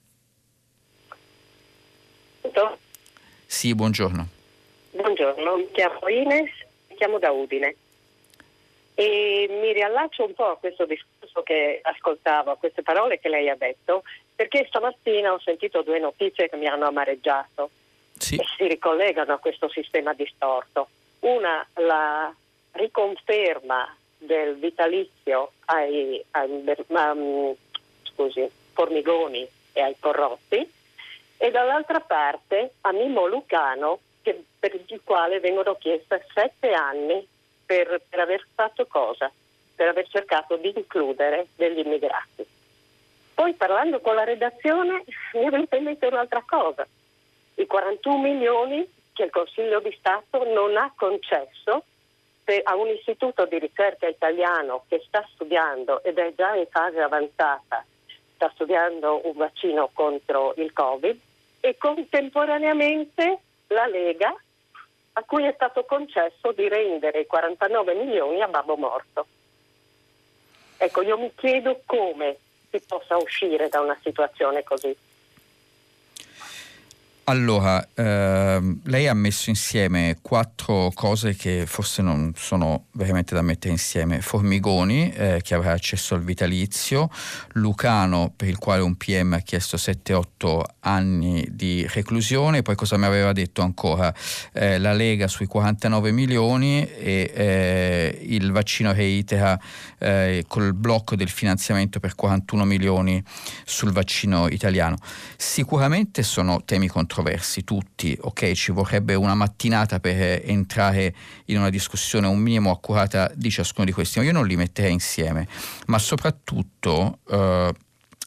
Pronto? Sì, buongiorno. Buongiorno, mi chiamo Ines, mi chiamo da Udine e mi riallaccio un po' a questo discorso che ascoltavo, a queste parole che lei ha detto, perché stamattina ho sentito due notizie che mi hanno amareggiato sì. e si ricollegano a questo sistema distorto. Una, la riconferma del vitalizio ai, ai um, scusi, formigoni e ai corrotti e dall'altra parte a Mimo Lucano che, per il quale vengono chieste sette anni per, per aver fatto cosa? Per aver cercato di includere degli immigrati. Poi parlando con la redazione mi è venuta in mente un'altra cosa, i 41 milioni che il Consiglio di Stato non ha concesso a un istituto di ricerca italiano che sta studiando ed è già in fase avanzata, sta studiando un vaccino contro il Covid e contemporaneamente la Lega a cui è stato concesso di rendere i 49 milioni a babbo morto. Ecco, io mi chiedo come si possa uscire da una situazione così. Allora, ehm, lei ha messo insieme quattro cose che forse non sono veramente da mettere insieme. Formigoni, eh, che avrà accesso al vitalizio, Lucano, per il quale un PM ha chiesto 7-8 anni di reclusione, poi cosa mi aveva detto ancora? Eh, la Lega sui 49 milioni e eh, il vaccino reitera eh, col blocco del finanziamento per 41 milioni sul vaccino italiano. Sicuramente sono temi controversi controversi tutti, ok, ci vorrebbe una mattinata per entrare in una discussione un minimo accurata di ciascuno di questi, ma io non li metterei insieme, ma soprattutto eh,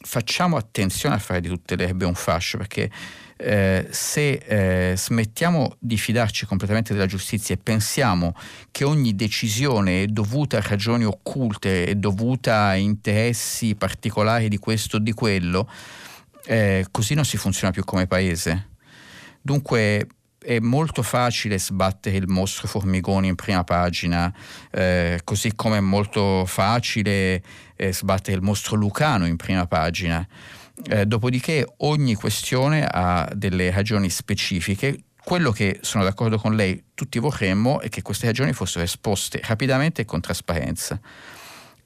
facciamo attenzione a fare di tutte le erbe un fascio, perché eh, se eh, smettiamo di fidarci completamente della giustizia e pensiamo che ogni decisione è dovuta a ragioni occulte, è dovuta a interessi particolari di questo o di quello, eh, così non si funziona più come paese. Dunque è molto facile sbattere il mostro Formigoni in prima pagina, eh, così come è molto facile eh, sbattere il mostro Lucano in prima pagina. Eh, dopodiché ogni questione ha delle ragioni specifiche. Quello che sono d'accordo con lei tutti vorremmo è che queste ragioni fossero esposte rapidamente e con trasparenza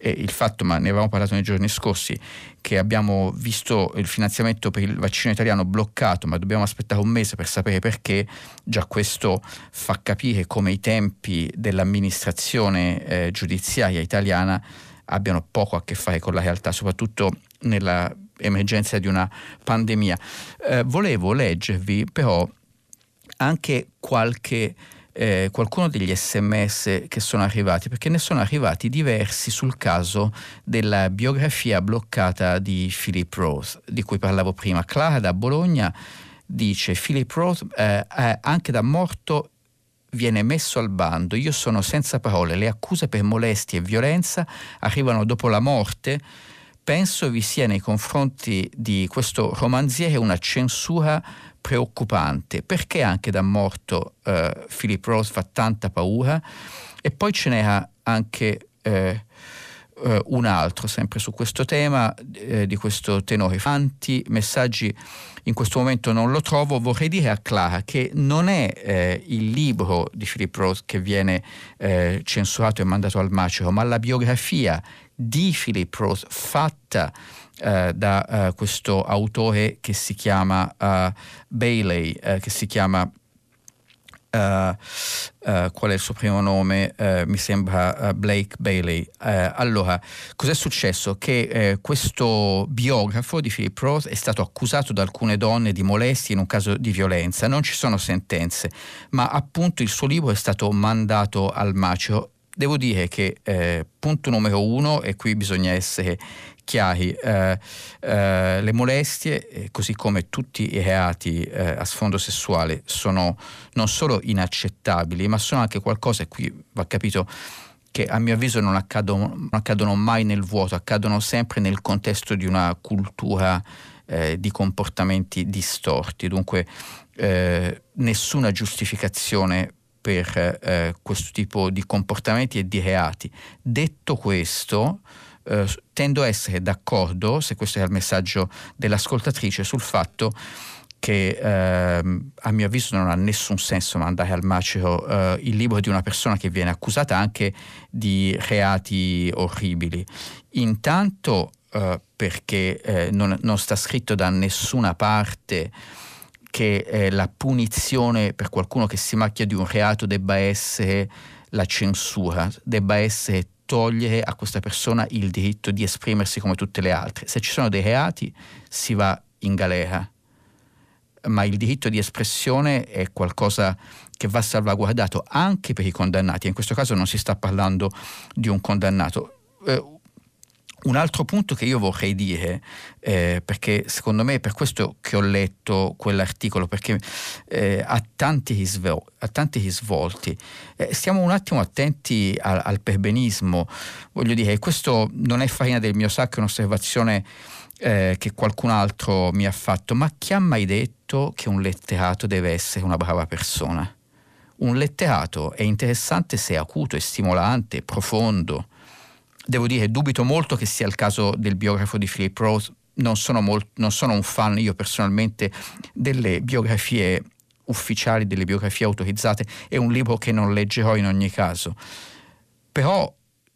e il fatto, ma ne avevamo parlato nei giorni scorsi, che abbiamo visto il finanziamento per il vaccino italiano bloccato, ma dobbiamo aspettare un mese per sapere perché, già questo fa capire come i tempi dell'amministrazione eh, giudiziaria italiana abbiano poco a che fare con la realtà, soprattutto nella emergenza di una pandemia. Eh, volevo leggervi però anche qualche eh, qualcuno degli sms che sono arrivati, perché ne sono arrivati diversi sul caso della biografia bloccata di Philip Rose, di cui parlavo prima. Clara da Bologna dice Philip Rose eh, anche da morto viene messo al bando, io sono senza parole, le accuse per molestie e violenza arrivano dopo la morte. Penso vi sia nei confronti di questo romanziere una censura preoccupante perché anche da morto eh, Philip Rose fa tanta paura e poi ce n'era anche eh, eh, un altro sempre su questo tema eh, di questo tenore. Fanti messaggi in questo momento non lo trovo. Vorrei dire a Clara che non è eh, il libro di Philip Rose che viene eh, censurato e mandato al macero ma la biografia di Philip Roth fatta eh, da eh, questo autore che si chiama uh, Bailey, eh, che si chiama Uh, uh, qual è il suo primo nome? Mi sembra Blake Bailey. allora, cos'è successo? Che questo biografo di Philip Roth è stato accusato da alcune donne di molestie in un caso di violenza. Non ci sono sentenze, ma appunto il suo libro è stato mandato al macero. Devo dire che punto numero uno, e qui bisogna essere chiari, eh, eh, le molestie, eh, così come tutti i reati eh, a sfondo sessuale, sono non solo inaccettabili, ma sono anche qualcosa, e qui va capito, che a mio avviso non accadono, non accadono mai nel vuoto, accadono sempre nel contesto di una cultura eh, di comportamenti distorti. Dunque eh, nessuna giustificazione per questo tipo di comportamenti e di reati. Detto questo, eh, tendo a essere d'accordo, se questo è il messaggio dell'ascoltatrice, sul fatto che eh, a mio avviso non ha nessun senso mandare al macero eh, il libro di una persona che viene accusata anche di reati orribili. Intanto eh, perché eh, non, non, sta scritto da nessuna parte che eh, la punizione per qualcuno che si macchia di un reato debba essere la censura, debba essere togliere a questa persona il diritto di esprimersi come tutte le altre. Se ci sono dei reati si va in galera, ma il diritto di espressione è qualcosa che va salvaguardato anche per i condannati. In questo caso non si sta parlando di un condannato. Eh, un altro punto che io vorrei dire, eh, perché secondo me è per questo che ho letto quell'articolo, perché eh, ha, tanti risvo- ha, tanti risvolti, eh, stiamo un attimo attenti al, al, perbenismo, voglio dire, questo non è farina del mio sacco, è un'osservazione eh, che qualcun altro mi ha fatto, ma chi ha mai detto che un letterato deve essere una brava persona? Un letterato è interessante se è acuto, è stimolante, profondo devo dire, dubito molto che sia il caso del biografo di Philip Roth. Non sono, molt, non sono un fan io personalmente delle biografie ufficiali, delle biografie autorizzate. È un libro che non leggerò in ogni caso. Però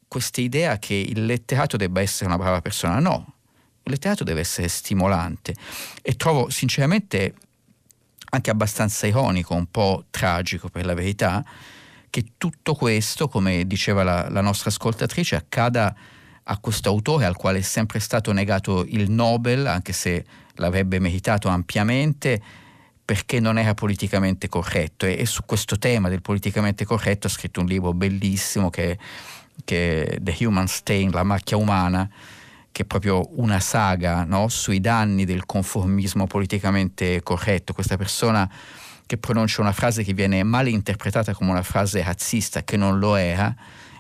questa idea che il letterato debba essere una brava persona, no. Il letterato deve essere stimolante e trovo sinceramente anche abbastanza ironico, un po' tragico per la verità, che tutto questo, come diceva la, la nostra ascoltatrice, accada a questo autore al quale è sempre stato negato il Nobel, anche se l'avrebbe meritato ampiamente, perché non era politicamente corretto. E, e su questo tema del politicamente corretto ha scritto un libro bellissimo che, che è The Human Stain, la macchia umana, che è proprio una saga no? sui danni del conformismo politicamente corretto. Questa persona che pronuncia una frase che viene male interpretata come una frase razzista, che non lo era,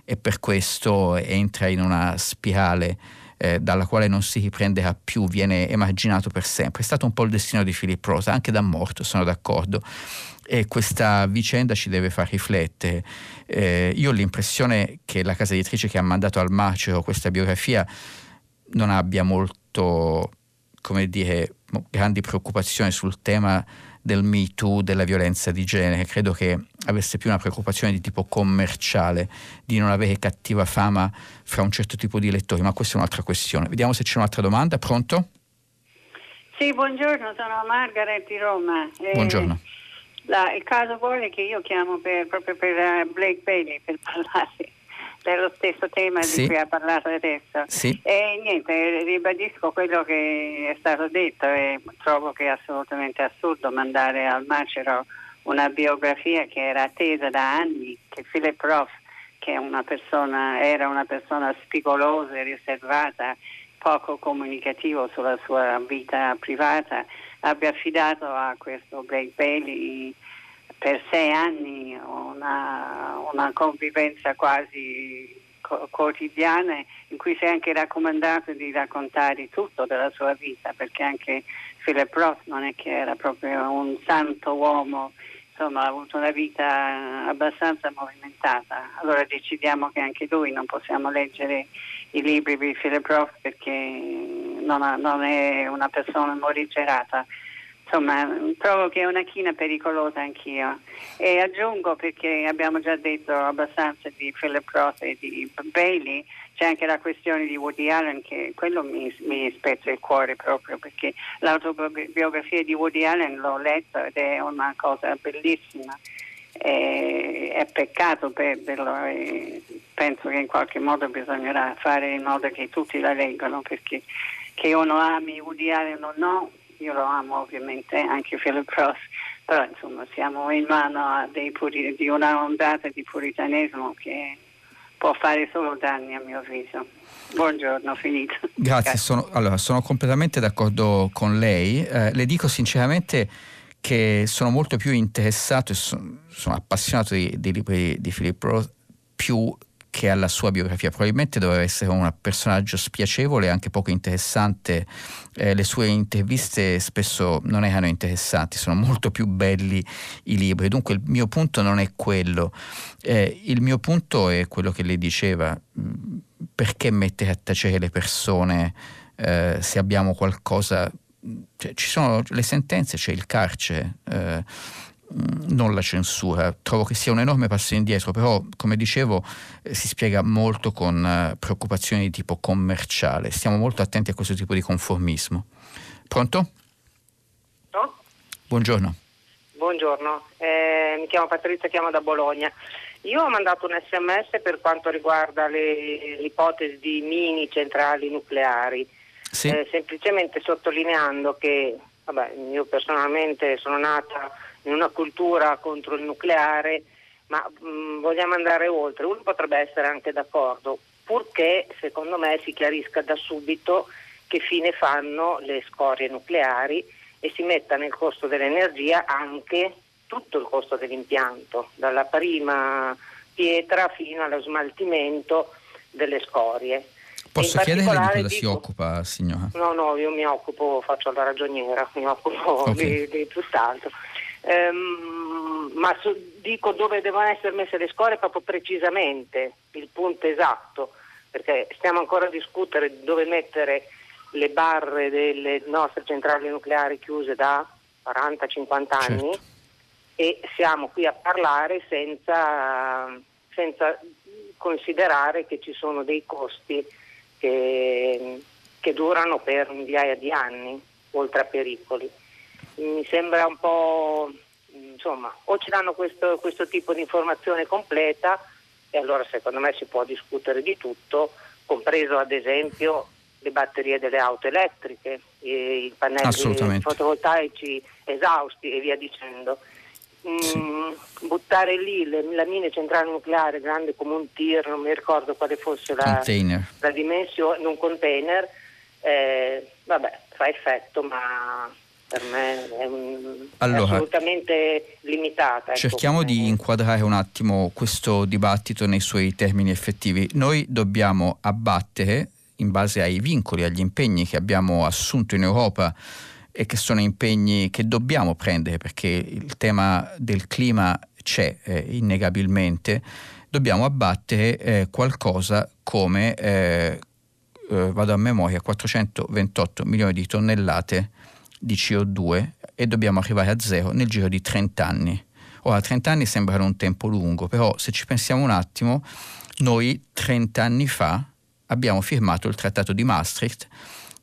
e per questo entra in una spirale eh, dalla quale non si riprenderà più, viene emarginato per sempre. È stato un po' il destino di Philip Rosa, anche da morto, sono d'accordo. E questa vicenda ci deve far riflettere. Eh, io ho l'impressione che la casa editrice che ha mandato al macero questa biografia non abbia molto, come dire, grandi preoccupazioni sul tema del Me Too, della violenza di genere, credo che avesse più una preoccupazione di tipo commerciale, di non avere cattiva fama fra un certo tipo di lettori, ma questa è un'altra questione. Vediamo se c'è un'altra domanda, pronto? Sì, buongiorno, sono Margaret di Roma. Eh, buongiorno. La, il caso vuole che io chiamo per, proprio per uh, Blake Bailey per parlare dello stesso tema sì. di cui ha parlato adesso. Sì. E niente, ribadisco quello che è stato detto e trovo che è assolutamente assurdo mandare al macero una biografia che era attesa da anni, che Philip Roth, che una persona, era una persona spigolosa e riservata, poco comunicativo sulla sua vita privata, abbia affidato a questo Blake Bailey per sei anni una, una convivenza quasi co- quotidiana in cui si è anche raccomandato di raccontare tutto della sua vita, perché anche Philip Roth non è che era proprio un santo uomo, insomma ha avuto una vita abbastanza movimentata. Allora decidiamo che anche lui non possiamo leggere i libri di Philip Roth perché non, ha, non è una persona morigerata insomma, trovo che è una china pericolosa anch'io. E aggiungo, perché abbiamo già detto abbastanza di Philip Roth e di Bailey, c'è anche la questione di Woody Allen che quello mi, mi spezza il cuore proprio perché l'autobiografia di Woody Allen l'ho letta ed è una cosa bellissima. E, è peccato perderlo e penso che in qualche modo bisognerà fare in modo che tutti la leggano perché che uno ami Woody Allen o no, io lo amo ovviamente, anche Philip Ross, però insomma siamo in mano puri, di una ondata di puritanesmo che può fare solo danni a mio avviso. Buongiorno, finito. Grazie, sono, allora, sono completamente d'accordo con lei. Eh, le dico sinceramente che sono molto più interessato e sono, sono appassionato dei libri di Philip Roth più che alla sua biografia. Probabilmente doveva essere un personaggio spiacevole e anche poco interessante. Eh, le sue interviste spesso non erano interessanti, sono molto più belli i libri. Dunque il mio punto non è quello. Eh, il mio punto è quello che lei diceva. Mm, perché mettere a tacere le persone eh, se abbiamo qualcosa... Cioè, ci sono le sentenze, c'è il carcere eh, non la censura. Trovo che sia un enorme passo indietro, però come dicevo eh, si spiega molto con eh, preoccupazioni di tipo commerciale. Stiamo molto attenti a questo tipo di conformismo. Pronto? No? Buongiorno. Buongiorno, eh, mi chiamo Patrizia, chiamo da Bologna. Io ho mandato un sms per quanto riguarda le, l'ipotesi di mini centrali nucleari, sì. eh, semplicemente sottolineando che vabbè, io personalmente sono nata in una cultura contro il nucleare, ma mh, mm, vogliamo andare oltre. Uno potrebbe essere anche d'accordo, purché secondo me si chiarisca da subito che fine fanno le scorie nucleari e si metta nel costo dell'energia anche tutto il costo dell'impianto, dalla prima pietra fino allo smaltimento delle scorie. Posso chiedere di cosa dico, si occupa, signora? No, no, io mi occupo, faccio la ragioniera, mi occupo okay. di, di tutt'altro ehm, ma so, dico dove devono essere messe le scuole proprio precisamente, il punto esatto, perché stiamo ancora a discutere dove mettere le barre delle nostre centrali nucleari chiuse da 40-50 anni certo. e siamo qui a parlare senza, senza, considerare che ci sono dei costi che, che durano per migliaia di anni, oltre a pericoli mi sembra un po' insomma o ci danno questo, questo tipo di informazione completa e allora secondo me si può discutere di tutto, compreso ad esempio le batterie delle auto elettriche, i pannelli fotovoltaici esausti e via dicendo. Mm, sì. buttare lì le, la mini centrale nucleare grande come un tir, non mi ricordo quale fosse la, la dimensione, in un container, eh, vabbè, fa effetto, ma per me è, un, allora, è assolutamente limitata. Ecco, cerchiamo di inquadrare un attimo questo dibattito nei suoi termini effettivi. Noi dobbiamo abbattere, in base ai vincoli, agli impegni che abbiamo assunto in Europa e che sono impegni che dobbiamo prendere perché il tema del clima c'è eh, innegabilmente, dobbiamo abbattere eh, qualcosa come, eh, eh vado a memoria, 428 milioni di tonnellate di CO2 e dobbiamo arrivare a zero nel giro di 30 anni. Ora, 30 anni sembrano un tempo lungo, però se ci pensiamo un attimo, noi 30 anni fa abbiamo firmato il Trattato di Maastricht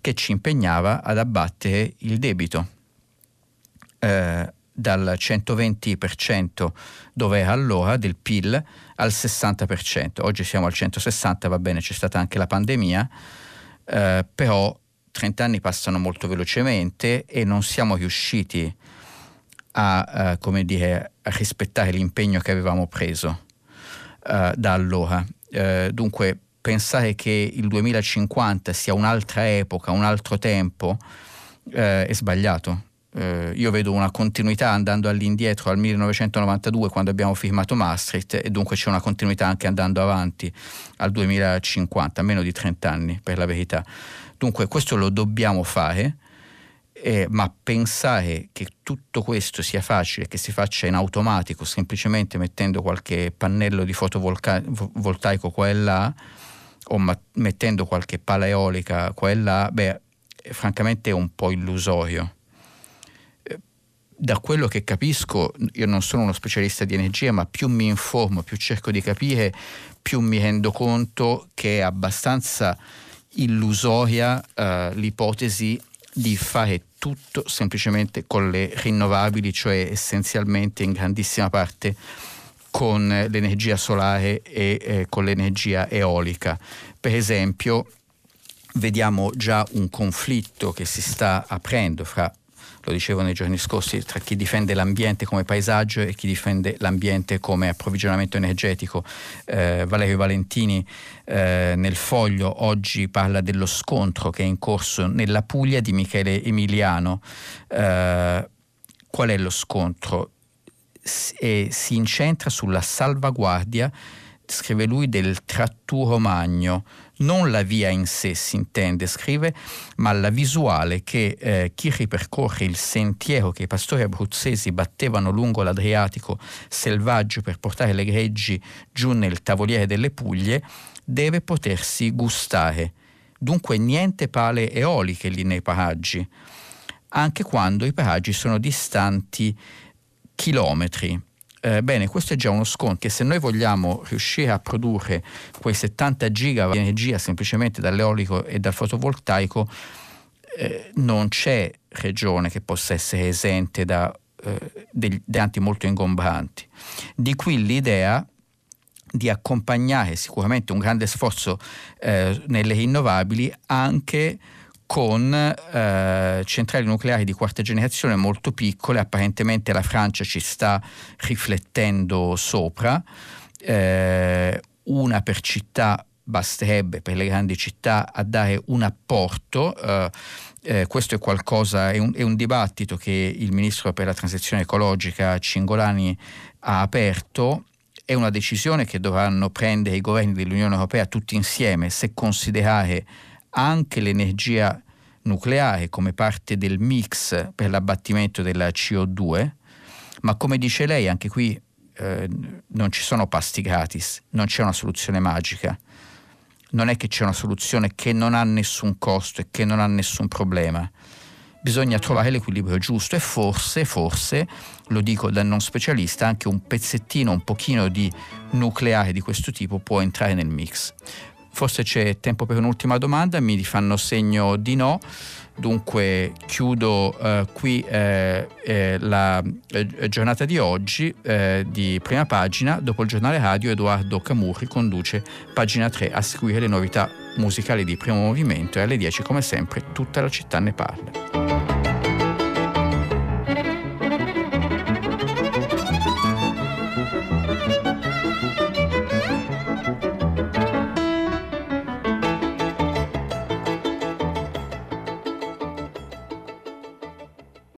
che ci impegnava ad abbattere il debito eh, dal 120% dove era allora del PIL al 60%. Oggi siamo al 160%, va bene, c'è stata anche la pandemia, eh, però 30 anni passano molto velocemente e non siamo riusciti a, uh, dire, a rispettare l'impegno che avevamo preso uh, da allora. Uh, dunque pensare che il 2050 sia un'altra epoca, un altro tempo, è sbagliato. io vedo una continuità andando all'indietro al 1992 quando abbiamo firmato Maastricht e dunque c'è una continuità anche andando avanti al 2050, meno di 30 anni per la verità. Dunque questo lo dobbiamo fare, eh, ma pensare che tutto questo sia facile, che si faccia in automatico, semplicemente mettendo qualche pannello di fotovoltaico qua e là, o ma- mettendo qualche pala eolica qua e là, beh, francamente è un po' illusorio. Eh, da quello che capisco, io non sono uno specialista di energia, ma più mi informo, più cerco di capire, più mi rendo conto che è abbastanza illusoria eh, l'ipotesi di fare tutto semplicemente con le rinnovabili, cioè essenzialmente in grandissima parte con l'energia solare e eh, con l'energia eolica. Per esempio, vediamo già un conflitto che si sta aprendo fra lo dicevo nei giorni scorsi, tra chi difende l'ambiente come paesaggio e chi difende l'ambiente come approvvigionamento energetico. Eh, Valerio Valentini eh, nel foglio oggi parla dello scontro che è in corso nella Puglia di Michele Emiliano. Eh, qual è lo scontro? S- si incentra sulla salvaguardia, scrive lui, del tratturo magno non la via in sé si intende, scrive, ma la visuale che eh, chi ripercorre il sentiero che i pastori abruzzesi battevano lungo l'Adriatico selvaggio per portare le greggi giù nel tavoliere delle Puglie deve potersi gustare. Dunque niente pale eoliche lì nei paraggi, anche quando i paraggi sono distanti chilometri. Eh, bene, questo è già uno sconto che se noi vogliamo riuscire a produrre quei 70 giga di energia semplicemente dall'eolico e dal fotovoltaico, eh, non c'è regione che possa essere esente da eh, degli molto ingombranti. Di qui l'idea di accompagnare sicuramente un grande sforzo eh, nelle rinnovabili anche con eh, centrali nucleari di quarta generazione molto piccole, apparentemente la Francia ci sta riflettendo sopra, eh, una per città basterebbe per le grandi città a dare un apporto. Eh, eh, questo è qualcosa, è un, è un, dibattito che il ministro per la transizione ecologica Cingolani ha aperto. È una decisione che dovranno prendere i governi dell'Unione Europea tutti insieme se considerare anche l'energia nucleare come parte del mix per l'abbattimento della CO2, ma come dice lei anche qui eh, non ci sono pasti gratis, non c'è una soluzione magica, non è che c'è una soluzione che non ha nessun costo e che non ha nessun problema. Bisogna trovare l'equilibrio giusto e forse, forse, lo dico da non specialista, anche un pezzettino, un pochino di nucleare di questo tipo può entrare nel mix. Forse c'è tempo per un'ultima domanda, mi fanno segno di no. Dunque chiudo eh, qui eh, eh, la eh, giornata di oggi eh, di prima pagina. Dopo il giornale radio Edoardo Camurri conduce pagina 3 a seguire le novità musicali di primo movimento e alle 10 come sempre tutta la città ne parla.